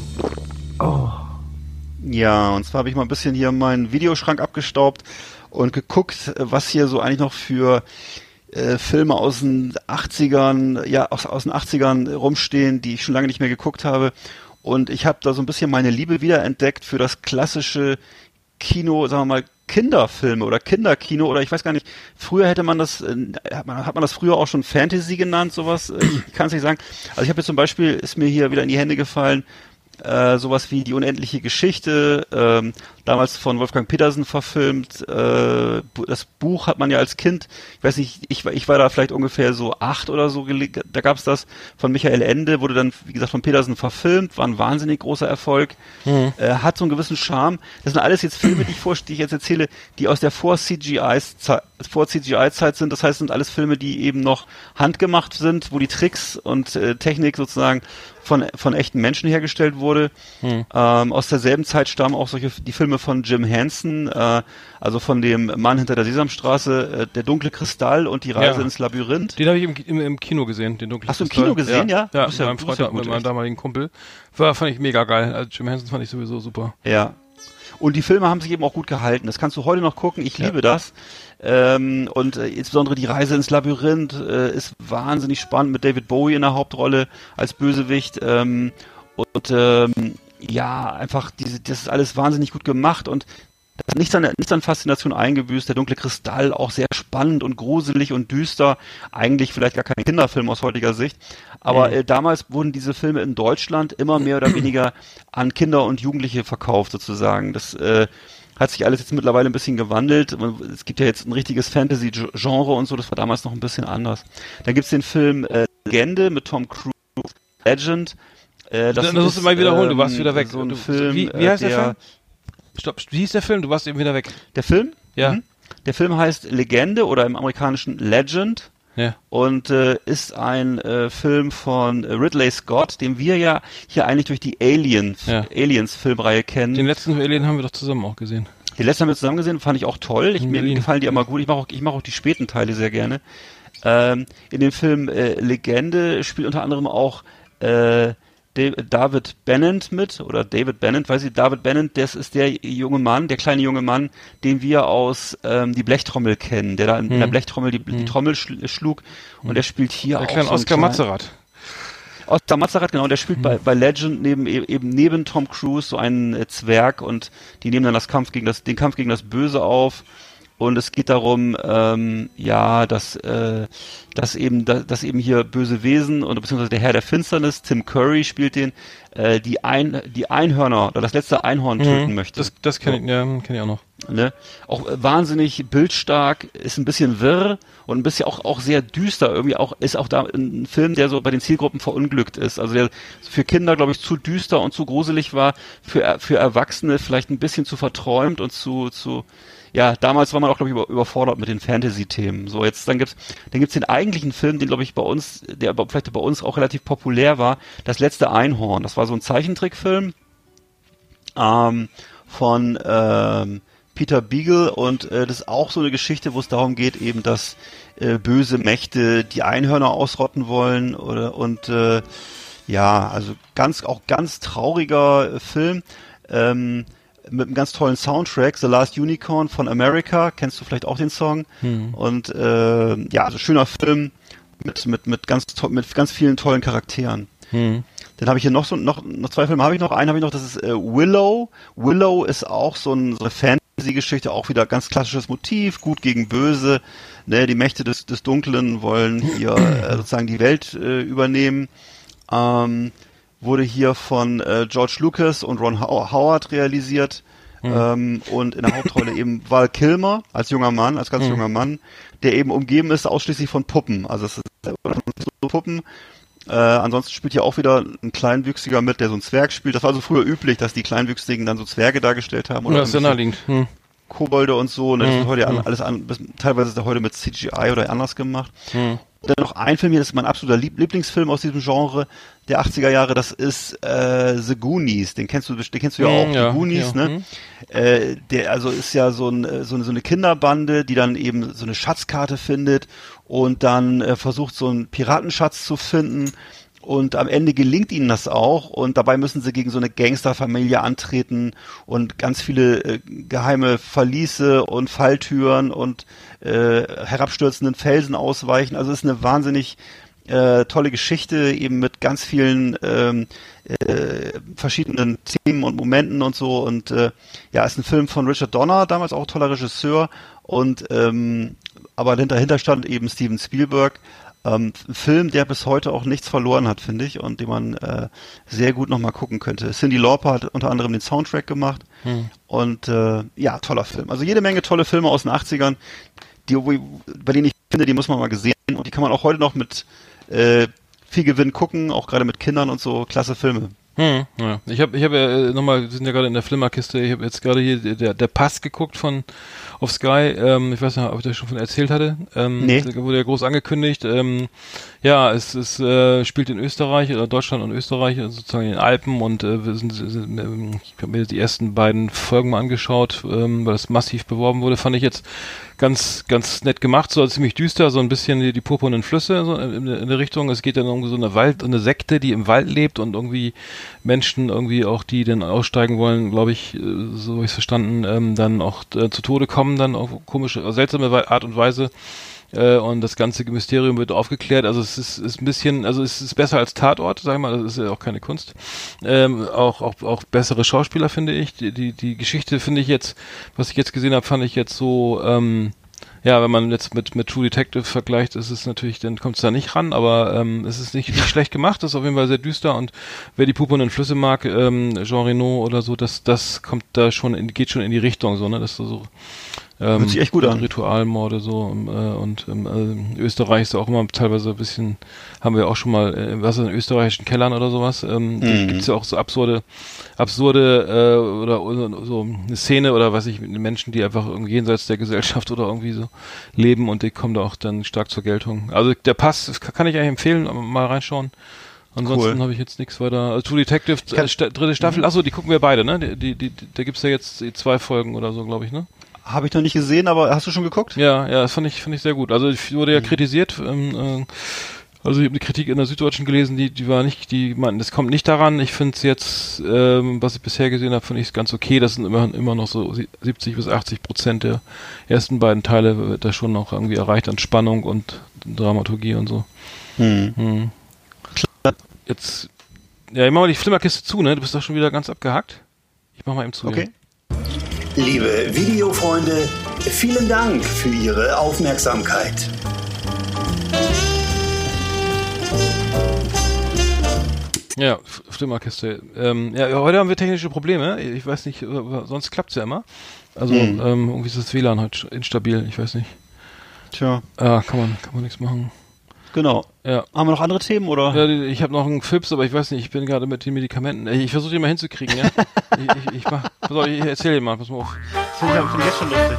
Speaker 3: Ja, und zwar habe ich mal ein bisschen hier meinen Videoschrank abgestaubt und geguckt, was hier so eigentlich noch für äh, Filme aus den 80ern, ja, aus, aus den 80ern rumstehen, die ich schon lange nicht mehr geguckt habe. Und ich habe da so ein bisschen meine Liebe wiederentdeckt für das klassische Kino, sagen wir mal, Kinderfilme oder Kinderkino oder ich weiß gar nicht, früher hätte man das, äh, hat man, hat man das früher auch schon Fantasy genannt, sowas, Äh, ich kann es nicht sagen. Also ich habe jetzt zum Beispiel, ist mir hier wieder in die Hände gefallen, äh, sowas wie die unendliche Geschichte, ähm, damals von Wolfgang Petersen verfilmt. Äh, das Buch hat man ja als Kind, ich weiß nicht, ich, war- ich war da vielleicht ungefähr so acht oder so, da gab's das von Michael Ende, wurde dann, wie gesagt, von Petersen verfilmt, war ein wahnsinnig großer Erfolg, äh, hat so einen gewissen Charme. Das sind alles jetzt Filme, die ich, vor, die ich jetzt erzähle, die aus der Vor-CGI-Zeit vor CGI-Zeit sind. Das heißt, sind alles Filme, die eben noch handgemacht sind, wo die Tricks und äh, Technik sozusagen von, von echten Menschen hergestellt wurde. Ähm, aus derselben Zeit stammen auch solche die Filme von Jim Henson, äh, also von dem Mann hinter der Sesamstraße, äh, der dunkle Kristall und die Reise
Speaker 2: Ja.
Speaker 3: ins Labyrinth.
Speaker 2: Den habe ich im, im, im Kino gesehen, den dunklen
Speaker 3: Hast du im
Speaker 2: Kristall.
Speaker 3: Kino gesehen, ja?
Speaker 2: Ja,
Speaker 3: ja-
Speaker 2: mit meinem
Speaker 3: du bist
Speaker 2: Freund,
Speaker 3: ja
Speaker 2: mit meinem damaligen Kumpel. War, fand ich mega geil. Also Jim Henson fand ich sowieso super.
Speaker 3: Ja. Und die Filme haben sich eben auch gut gehalten. Das kannst du heute noch gucken. Ich liebe das. Ähm, und äh, insbesondere die Reise ins Labyrinth äh, ist wahnsinnig spannend mit David Bowie in der Hauptrolle als Bösewicht. Ähm, und ähm, ja, einfach diese, das ist alles wahnsinnig gut gemacht und das hat nichts an, nichts an Faszination eingebüßt. Der dunkle Kristall auch sehr spannend und gruselig und düster. Eigentlich vielleicht gar kein Kinderfilm aus heutiger Sicht. Aber äh, damals wurden diese Filme in Deutschland immer mehr oder weniger an Kinder und Jugendliche verkauft sozusagen. Das äh, hat sich alles jetzt mittlerweile ein bisschen gewandelt. Es gibt ja jetzt ein richtiges Fantasy-Genre und so. Das war damals noch ein bisschen anders. Dann gibt's den Film äh, Legende mit Tom Cruise, Legend. Äh,
Speaker 2: Das, das musst du mal wiederholen, du warst
Speaker 3: ähm,
Speaker 2: wieder weg.
Speaker 3: So ein
Speaker 2: du,
Speaker 3: Film,
Speaker 2: wie, wie heißt
Speaker 3: äh,
Speaker 2: der, Film? Stopp, wie hieß der Film? Du warst eben wieder weg.
Speaker 3: Der Film?
Speaker 2: Ja.
Speaker 3: Mhm. Der Film heißt Legende oder im amerikanischen Legend
Speaker 2: Ja.
Speaker 3: und äh, ist ein äh, Film von Ridley Scott, den wir ja hier eigentlich durch die Alien,
Speaker 2: Ja.
Speaker 3: Aliens Filmreihe kennen.
Speaker 2: Den letzten Alien haben wir doch zusammen auch gesehen.
Speaker 3: Die letzten haben wir zusammen gesehen, fand ich auch toll. Ich, mir gefallen die immer gut. Ich mache auch, ich mache auch die späten Teile sehr gerne. Ähm, in dem Film äh, Legende spielt unter anderem auch äh, David Bennett mit oder David Bennett, weiß ich, David Bennett, das ist der junge Mann, der kleine junge Mann, den wir aus ähm, die Blechtrommel kennen, der da in, in der Blechtrommel die, die Trommel schl schlug und der spielt hier
Speaker 2: Der
Speaker 3: auch
Speaker 2: kleine
Speaker 3: so
Speaker 2: Oscar
Speaker 3: kleinen-
Speaker 2: Mazerat.
Speaker 3: Oscar Mazerat, genau, der spielt bei, bei Legend neben e- eben neben Tom Cruise so einen äh, Zwerg und die nehmen dann das Kampf gegen das den Kampf gegen das Böse auf und es geht darum, ähm, ja, dass äh, dass eben dass, dass eben hier böse Wesen und beziehungsweise der Herr der Finsternis, Tim Curry spielt den, äh, die ein die Einhörner oder das letzte Einhorn töten möchte.
Speaker 2: Das, das kenne ich, ja, kenn ich auch noch.
Speaker 3: Ne? Auch äh, wahnsinnig bildstark, ist ein bisschen wirr und ein bisschen auch, auch sehr düster. Irgendwie auch, ist auch da ein Film, der so bei den Zielgruppen verunglückt ist. Also der für Kinder, glaube ich, zu düster und zu gruselig war, für, für Erwachsene vielleicht ein bisschen zu verträumt und zu, zu, ja, damals war man auch, glaube ich, über, überfordert mit den Fantasy-Themen. So, jetzt, dann gibt's, dann gibt's den eigentlichen Film, den, glaube ich, bei uns, der vielleicht bei uns auch relativ populär war, Das letzte Einhorn. Das war so ein Zeichentrickfilm ähm, von ähm, Peter Beagle und äh, das ist auch so eine Geschichte, wo es darum geht, eben, dass äh, böse Mächte die Einhörner ausrotten wollen oder und äh, ja, also ganz auch ganz trauriger äh, Film ähm, mit einem ganz tollen Soundtrack, The Last Unicorn von America, kennst du vielleicht auch den Song? Und äh, ja, also schöner Film mit mit mit ganz mit ganz vielen tollen Charakteren. Dann habe ich hier noch so noch noch zwei Filme habe ich noch. Einen habe ich noch, das ist äh, Willow. Willow ist auch so, ein, so eine Fantasy-Geschichte, auch wieder ganz klassisches Motiv, gut gegen böse. Ne, die Mächte des, des Dunklen wollen hier äh, sozusagen die Welt äh, übernehmen. Ähm, wurde hier von äh, George Lucas und Ron How Howard realisiert. Ähm, und in der Hauptrolle eben Val Kilmer als junger Mann, als ganz junger Mann, der eben umgeben ist ausschließlich von Puppen. Also es ist so Puppen Äh, ansonsten spielt hier auch wieder ein Kleinwüchsiger mit, der so ein Zwerg spielt. Das war also früher üblich, dass die Kleinwüchsigen dann so Zwerge dargestellt haben.
Speaker 2: Oder ja, ist ja naheliegend. Hm.
Speaker 3: Kobolde und so. Ne? Das mhm. ist heute mhm. alles an, teilweise ist er heute mit CGI oder anders gemacht. Mhm. Dann noch ein Film hier, das ist mein absoluter Lieblingsfilm aus diesem Genre der 80er Jahre, das ist äh, The Goonies. Den kennst du, den kennst du ja auch, ja, The Goonies, ja. ne? Mhm. Äh, der also ist ja so, ein, so, eine, so eine Kinderbande, die dann eben so eine Schatzkarte findet und dann äh, versucht, so einen Piratenschatz zu finden und am Ende gelingt ihnen das auch. Und dabei müssen sie gegen so eine Gangsterfamilie antreten und ganz viele äh, geheime Verliese und Falltüren und äh, herabstürzenden Felsen ausweichen. Also es ist eine wahnsinnig äh, tolle Geschichte eben mit ganz vielen ähm, äh, verschiedenen Themen und Momenten und so. Und äh, ja ist ein Film von Richard Donner damals auch toller Regisseur. Und ähm, aber dahinter stand eben Steven Spielberg ähm, ein Film, der bis heute auch nichts verloren hat, finde ich, und den man äh, sehr gut nochmal gucken könnte. Cindy Lauper hat unter anderem den Soundtrack gemacht. Hm. Und äh, ja, toller Film. Also jede Menge tolle Filme aus den 80ern, die, bei denen ich finde, die muss man mal gesehen und die kann man auch heute noch mit äh, viel Gewinn gucken, auch gerade mit Kindern und so. Klasse Filme.
Speaker 2: Hm, ja. Ich habe ich hab ja äh, nochmal, wir sind ja gerade in der Flimmerkiste, ich habe jetzt gerade hier der, der Pass geguckt von auf Sky, ähm, ich weiß nicht, ob ich das schon von erzählt hatte. Ähm, nee. Wurde ja groß angekündigt. Ähm, ja, es, es äh, spielt in Österreich oder Deutschland und Österreich, also sozusagen in den Alpen und äh, wir sind, sind ähm, ich habe mir die ersten beiden Folgen mal angeschaut, ähm, weil es massiv beworben wurde, fand ich jetzt ganz, ganz nett gemacht, so ziemlich düster, so ein bisschen die, die purpurnen Flüsse so in, in der Richtung. Es geht dann um so eine Wald, eine Sekte, die im Wald lebt und irgendwie Menschen irgendwie auch, die dann aussteigen wollen, glaube ich, äh, so habe ich verstanden, ähm, dann auch äh, zu Tode kommen, dann auf komische, seltsame Art und Weise äh, und das ganze Mysterium wird aufgeklärt. Also es ist, ist ein bisschen, also es ist besser als Tatort, sag ich mal, das ist ja auch keine Kunst. Ähm, auch, auch, auch bessere Schauspieler, finde ich. Die, die, die Geschichte finde ich jetzt, was ich jetzt gesehen habe, fand ich jetzt so, ähm, ja, wenn man jetzt mit, mit True Detective vergleicht, ist es natürlich, dann kommt es da nicht ran, aber ähm, es ist nicht, nicht schlecht gemacht, ist auf jeden Fall sehr düster und wer die puppernden Flüsse mag, ähm, Jean Reno oder so, das, das kommt da schon in, geht schon in die Richtung, so, ne, das ist so
Speaker 3: ähm, Hört sich echt gut an.
Speaker 2: Ritualmorde so ähm, äh, und äh, Österreich ist auch immer teilweise ein bisschen, haben wir auch schon mal, äh, was in österreichischen Kellern oder sowas, ähm, mhm. gibt es ja auch so absurde, absurde äh, oder, oder so eine Szene oder was ich, Menschen, die einfach irgendwie jenseits der Gesellschaft oder irgendwie so leben und die kommen da auch dann stark zur Geltung. Also der Pass kann ich eigentlich empfehlen, mal reinschauen. Ansonsten cool. habe ich jetzt nichts weiter. Also True Detective, äh, st dritte Staffel, mhm. achso, die gucken wir beide, ne? Die, die, die, da gibt's ja jetzt zwei Folgen oder so, glaube ich, ne?
Speaker 3: Habe ich noch nicht gesehen, aber hast du schon geguckt?
Speaker 2: Ja, ja, das fand ich, fand ich sehr gut. Also ich wurde ja mhm. kritisiert, ähm, äh, also ich habe eine Kritik in der Süddeutschen gelesen, die, die war nicht, die meinten, das kommt nicht daran. Ich finde es jetzt, ähm, was ich bisher gesehen habe, finde ich es ganz okay. Das sind immer, immer noch so 70 bis 80 Prozent der ersten beiden Teile wird da schon noch irgendwie erreicht an Spannung und Dramaturgie und so. Hm. Hm. Jetzt, ja, ich mach mal die Flimmerkiste zu, ne? Du bist doch schon wieder ganz abgehackt. Ich mach mal eben zu.
Speaker 3: Okay.
Speaker 10: Liebe Videofreunde, vielen Dank für Ihre Aufmerksamkeit.
Speaker 2: Ja, Flimmerkiste. Ähm, ja, heute haben wir technische Probleme. Ich weiß nicht, sonst klappt's ja immer. Also hm. ähm, irgendwie ist das WLAN heute instabil. Ich weiß nicht.
Speaker 3: Tja.
Speaker 2: Ja, kann man, kann man nichts machen.
Speaker 3: Genau. Ja. Haben wir noch andere Themen oder?
Speaker 2: Ja, ich habe noch einen Fips, aber ich weiß nicht, ich bin gerade mit den Medikamenten. Ich versuche die mal hinzukriegen, ja. ich, ich, ich mach, pass auf, ich erzähl dir mal, pass mal auf.
Speaker 3: Das finde ich, find ich jetzt schon lustig.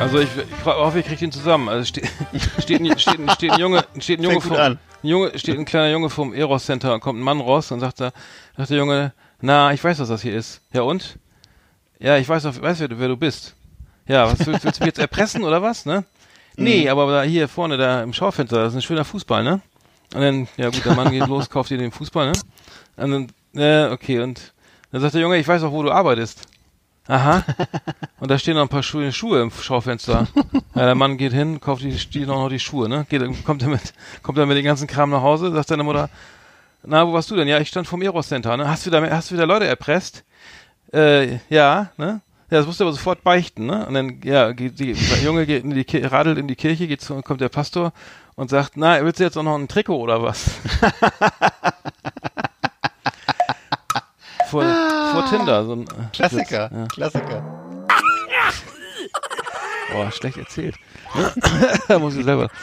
Speaker 2: Also ich, ich hoffe, ich kriege den zusammen. Also steht, steht, ein, steht, ein, steht ein Junge, steht ein Junge vom, ein Junge, steht ein kleiner Junge vom Eros Center und kommt ein Mann raus und sagt da, sagt der Junge, na, ich weiß, was das hier ist. Ja und? Ja, ich weiß, weiß wer, wer du bist. Ja, was willst, willst du mich jetzt erpressen oder was, ne? Nee, mhm. aber da hier vorne da im Schaufenster, das ist ein schöner Fußball, ne? Und dann, ja gut, der Mann geht los, kauft dir den Fußball, ne? Und dann, ja, okay, und dann sagt der Junge, ich weiß auch, wo du arbeitest. Aha. Und da stehen noch ein paar schöne Schuhe im Schaufenster. Ja, der Mann geht hin, kauft die, die noch die Schuhe, ne? Geht, kommt er mit, kommt er mit den ganzen Kram nach Hause, sagt seine Mutter, na, wo warst du denn? Ja, ich stand vom Eros Center, ne? Hast du wieder, hast du wieder Leute erpresst? Äh, ja, ne? Ja, das musste aber sofort beichten, ne? Und dann, ja, geht die, der Junge geht in die Kirche, radelt in die Kirche, geht zu, kommt der Pastor und sagt, na, willst du jetzt auch noch ein Trikot oder was? vor, vor Tinder, so ein
Speaker 3: Klassiker, ja. Klassiker.
Speaker 2: Boah, schlecht erzählt. Muss ich selber.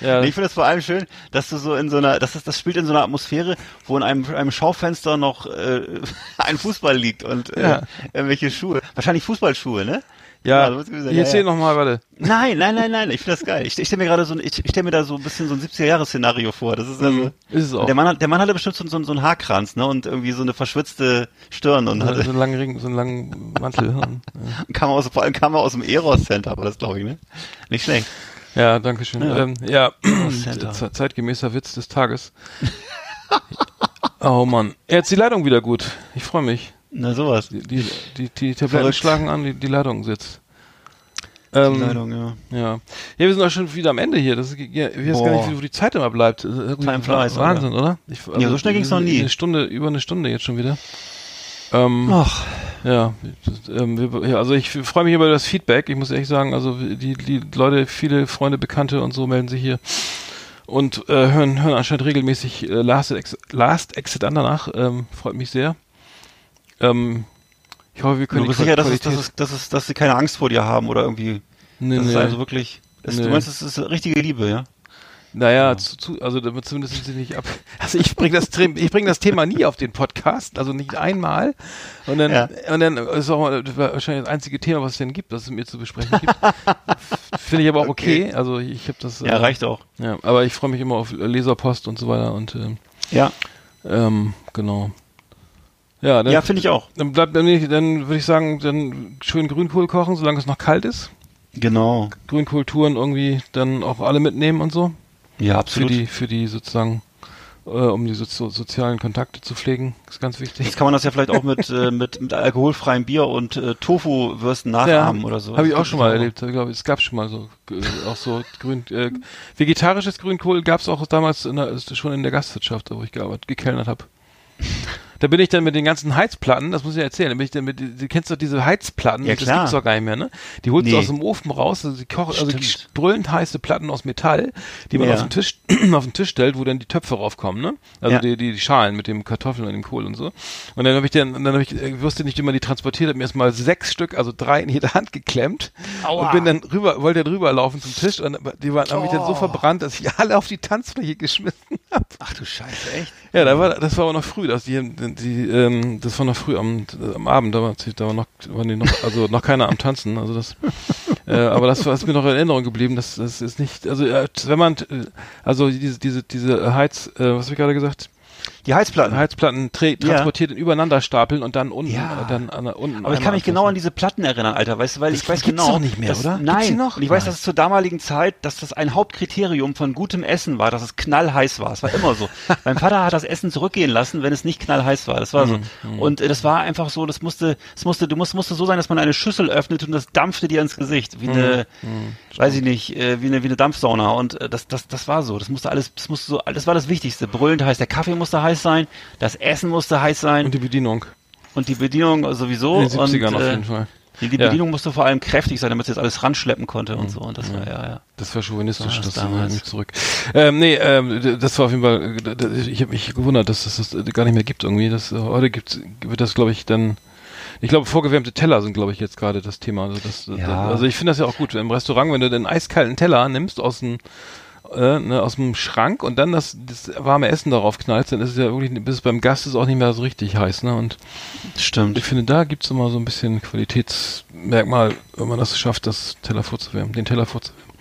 Speaker 2: Ja,
Speaker 3: Nee, ich finde es vor allem schön, dass du so in so einer, das ist, das spielt in so einer Atmosphäre, wo in einem, einem Schaufenster noch äh, ein Fußball liegt und äh,
Speaker 2: Ja.
Speaker 3: irgendwelche Schuhe. Wahrscheinlich Fußballschuhe, ne?
Speaker 2: Ja,
Speaker 3: so Ja,
Speaker 2: erzähl
Speaker 3: ja.
Speaker 2: noch mal, warte.
Speaker 3: Nein, nein, nein, nein. Ich finde das geil. Ich, ich stelle mir gerade so, ein- ich, ich stelle mir da so ein bisschen so ein 70er-Jahres-Szenario vor. Das ist also,
Speaker 2: Ist es auch.
Speaker 3: der Mann, hat, der Mann hatte bestimmt so, so, so einen Haarkranz, ne, und irgendwie so eine verschwitzte Stirn und
Speaker 2: So
Speaker 3: hatte,
Speaker 2: einen langen Ring, so einen langen Mantel. Und,
Speaker 3: kam aus, vor allem kam er aus dem Eros Center, war das glaube ich, ne? Nicht schlecht.
Speaker 2: ja, danke schön.
Speaker 3: Ja.
Speaker 2: Ähm, ja, ze- zeitgemäßer Witz des Tages. oh Mann. Jetzt die Leitung wieder gut. Ich freue mich.
Speaker 3: Na sowas.
Speaker 2: Die, die, die, die Tabletten
Speaker 3: Verrückt.
Speaker 2: schlagen an, die, die Leitung sitzt. Ähm,
Speaker 3: Die Leitung, ja.
Speaker 2: Ja. Ja, wir sind auch schon wieder am Ende hier. Das ist, ja, ich weiß gar
Speaker 3: Boah.
Speaker 2: nicht, wie wo die Zeit immer bleibt.
Speaker 3: Time flies,
Speaker 2: Wahnsinn, oder? Ich,
Speaker 3: Ja, so schnell ging's noch nie.
Speaker 2: Eine Stunde, über eine Stunde jetzt schon wieder. Ähm,
Speaker 3: Ach,
Speaker 2: ja, das, ähm, wir, ja, also ich freue mich über das Feedback. Ich muss ehrlich sagen, also die, die Leute, viele Freunde, Bekannte und so melden sich hier und äh, hören, hören anscheinend regelmäßig äh, Last, Exit, Last Exit an danach. Ähm, freut mich sehr. Ähm, ich hoffe, wir können
Speaker 3: du bist sicher, dass, es, dass, es, dass, es, dass sie keine Angst vor dir haben oder irgendwie,
Speaker 2: nee,
Speaker 3: das ist
Speaker 2: nee.
Speaker 3: also wirklich, es,
Speaker 2: Nee.
Speaker 3: du meinst, es ist richtige Liebe, ja?
Speaker 2: Naja, zu, zu, also damit zumindest sind sie nicht ab. Also ich bringe das, ich bring das Thema nie auf den Podcast, also nicht einmal. Und dann,
Speaker 3: Ja.
Speaker 2: und dann ist auch mal, das wahrscheinlich das einzige Thema, was es denn gibt, das es mir zu besprechen gibt. Finde ich aber auch okay. Also ich habe das.
Speaker 3: Ja,
Speaker 2: äh,
Speaker 3: reicht auch.
Speaker 2: Ja, aber ich freue mich immer auf Leserpost und so weiter und ähm,
Speaker 3: Ja,
Speaker 2: ähm, genau. Ja, dann,
Speaker 3: ja, finde ich auch.
Speaker 2: dann bleibt dann, dann würde ich sagen, dann schön Grünkohl kochen, solange es noch kalt ist.
Speaker 3: Genau.
Speaker 2: Grünkohltouren irgendwie dann auch alle mitnehmen und so.
Speaker 3: Ja,
Speaker 2: für
Speaker 3: absolut.
Speaker 2: die, für die sozusagen, äh, um die sozi sozialen Kontakte zu pflegen, ist ganz wichtig.
Speaker 3: Jetzt kann man das ja vielleicht auch mit, äh, mit, mit alkoholfreiem Bier und äh, Tofu-Würsten nachahmen oder so.
Speaker 2: Habe ich auch schon mal
Speaker 3: gibt's
Speaker 2: erlebt. Ich glaube, es gab schon mal so, äh, auch so grün, äh, vegetarisches Grünkohl gab es auch damals in der, ist schon in der Gastwirtschaft, wo ich gearbeitet, gekellnert habe. Da bin ich dann mit den ganzen Heizplatten, das muss ich erzählen, da bin ich dann mit, du kennst doch diese Heizplatten,
Speaker 3: Ja,
Speaker 2: das
Speaker 3: klar.
Speaker 2: gibt's doch gar nicht mehr, ne? Die holst du
Speaker 3: Nee.
Speaker 2: aus dem Ofen raus, also die kochen, also
Speaker 3: Stimmt.
Speaker 2: brüllend heiße Platten aus Metall, die man
Speaker 3: Ja.
Speaker 2: auf den Tisch, auf den Tisch stellt, wo dann die Töpfe raufkommen, ne? Also
Speaker 3: Ja.
Speaker 2: die, die, die Schalen mit dem Kartoffeln und dem Kohl und so. Und dann habe ich dann, dann habe ich, ich wusste nicht, wie man die transportiert, habe mir erstmal sechs Stück, also drei in jede Hand geklemmt
Speaker 3: Aua.
Speaker 2: und bin dann rüber, wollte dann rüberlaufen zum Tisch und die waren, haben mich dann so
Speaker 3: Oh.
Speaker 2: verbrannt, dass ich alle auf die Tanzfläche geschmissen habe.
Speaker 3: Ach du Scheiße, echt?
Speaker 2: Ja, da war, das war aber noch früh, dass die, die, ähm, das war noch früh am, am Abend, da war, da war noch, waren die noch, also noch keiner am Tanzen, also das, äh, aber das war, ist mir noch in Erinnerung geblieben, das, das ist nicht, also, äh, wenn man, äh, also diese, diese, diese Heiz, äh, was hab ich gerade gesagt?
Speaker 3: Die Heizplatten.
Speaker 2: Heizplatten tra
Speaker 3: Ja.
Speaker 2: transportiert in übereinander stapeln und dann unten,
Speaker 3: Ja.
Speaker 2: äh, dann an, unten.
Speaker 3: Aber ich kann mich genau an diese Platten erinnern, Alter, weißt du, weil
Speaker 2: Das
Speaker 3: ich weiß genau.
Speaker 2: doch nicht mehr,
Speaker 3: dass,
Speaker 2: oder?
Speaker 3: Nein,
Speaker 2: die noch?
Speaker 3: und ich weiß,
Speaker 2: Nein.
Speaker 3: dass es zur damaligen Zeit, dass das ein Hauptkriterium von gutem Essen war, dass es knallheiß war. Es war immer so. mein Vater hat das Essen zurückgehen lassen, wenn es nicht knallheiß war. Das war so.
Speaker 2: Mhm,
Speaker 3: Und äh, das war einfach so, das musste, es musste, du musst, musste so sein, dass man eine Schüssel öffnet und das dampfte dir ins Gesicht, wie eine,
Speaker 2: Mhm,
Speaker 3: weiß ich nicht, äh, wie eine, wie eine Dampfsauna. Und äh, das, das, das war so. Das musste alles, das musste so, das war das Wichtigste. Brüllend heiß. Der Kaffee musste heiß sein, das Essen musste heiß sein
Speaker 2: Und die Bedienung.
Speaker 3: und die Bedienung sowieso.
Speaker 2: In den 70ern
Speaker 3: und,
Speaker 2: auf
Speaker 3: äh,
Speaker 2: jeden Fall.
Speaker 3: Die, die
Speaker 2: Ja.
Speaker 3: Bedienung musste vor allem kräftig sein, damit sie jetzt alles ranschleppen konnte und so. Und das war, ja, ja.
Speaker 2: Das war chauvinistisch, das
Speaker 3: das damals.
Speaker 2: mich zurück. Ähm, nee, ähm, das war auf jeden Fall, äh, ich habe mich gewundert, dass es das, gar nicht mehr gibt irgendwie. Das, äh, heute gibt's, wird das, glaube ich, dann, ich glaube, vorgewärmte Teller sind, glaube ich, jetzt gerade das Thema. Also, das,
Speaker 3: Ja.
Speaker 2: also ich finde das ja auch gut, im Restaurant, wenn du den eiskalten Teller nimmst aus dem, äh, ne, aus dem Schrank und dann das, das warme Essen darauf knallst, dann ist es ja wirklich, bis beim Gast ist auch nicht mehr so richtig heiß, ne? Und
Speaker 3: Stimmt.
Speaker 2: ich finde, da gibt's immer so ein bisschen Qualitätsmerkmal, wenn man das schafft, das Teller vorzuwärmen, den Teller vorzuwärmen.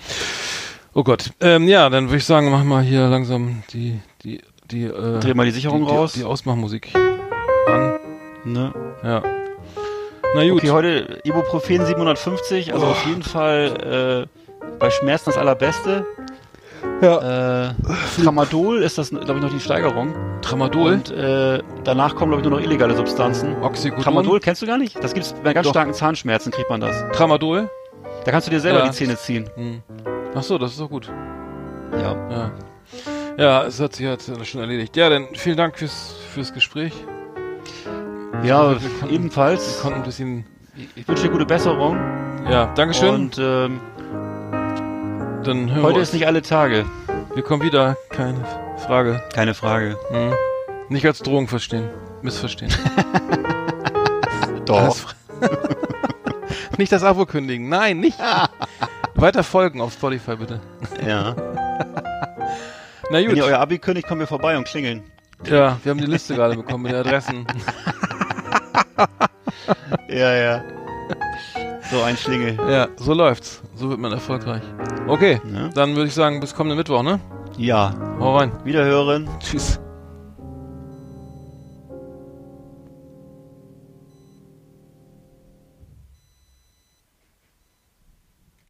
Speaker 2: Oh Gott. Ähm, ja, dann würde ich sagen, mach mal hier langsam die, die, die, äh,
Speaker 3: Dreh mal die Sicherung
Speaker 2: die,
Speaker 3: raus.
Speaker 2: Die, die Ausmachmusik an.
Speaker 3: Ne?
Speaker 2: Ja. Na gut.
Speaker 3: Okay, heute Ibuprofen 750, also auf jeden Fall äh, bei Schmerzen das allerbeste.
Speaker 2: Ja.
Speaker 3: Äh, Tramadol ist das, glaube ich, noch die Steigerung.
Speaker 2: Tramadol.
Speaker 3: Und äh, danach kommen, glaube ich, nur noch illegale Substanzen.
Speaker 2: Oxycodon.
Speaker 3: Tramadol kennst du gar nicht? Das gibt's bei ganz
Speaker 2: Doch.
Speaker 3: starken Zahnschmerzen, kriegt man das.
Speaker 2: Tramadol.
Speaker 3: Da kannst du dir selber
Speaker 2: Ja.
Speaker 3: die Zähne ziehen.
Speaker 2: Hm. Ach so, das ist doch gut.
Speaker 3: Ja.
Speaker 2: Ja. Ja, es hat sich jetzt schon erledigt. Ja, dann vielen Dank fürs, fürs Gespräch.
Speaker 3: Ja,
Speaker 2: Wir konnten- Wir
Speaker 3: ebenfalls.
Speaker 2: konnten ein bisschen,
Speaker 3: Ich wünsche dir gute Besserung.
Speaker 2: ja, Dankeschön.
Speaker 3: Und ähm,
Speaker 2: dann hören
Speaker 3: heute
Speaker 2: wir
Speaker 3: ist nicht alle Tage.
Speaker 2: Wir kommen wieder, keine Frage.
Speaker 3: Keine Frage.
Speaker 2: Hm. Nicht als Drohung verstehen. Missverstehen.
Speaker 3: Doch.
Speaker 2: Nicht das Abo kündigen. Nein, nicht. Weiter folgen auf Spotify bitte.
Speaker 3: Ja.
Speaker 2: Na
Speaker 3: Wenn
Speaker 2: gut.
Speaker 3: ihr euer Abi kündigt, kommen wir vorbei und klingeln.
Speaker 2: Ja, wir haben die Liste gerade bekommen mit den Adressen.
Speaker 3: Ja, ja. So ein Schlingel.
Speaker 2: Ja, so läuft's. So wird man erfolgreich. Okay,
Speaker 3: Ja.
Speaker 2: dann würde ich sagen, bis kommenden Mittwoch, ne?
Speaker 3: Ja.
Speaker 2: Hau rein.
Speaker 3: Wiederhören.
Speaker 2: Tschüss.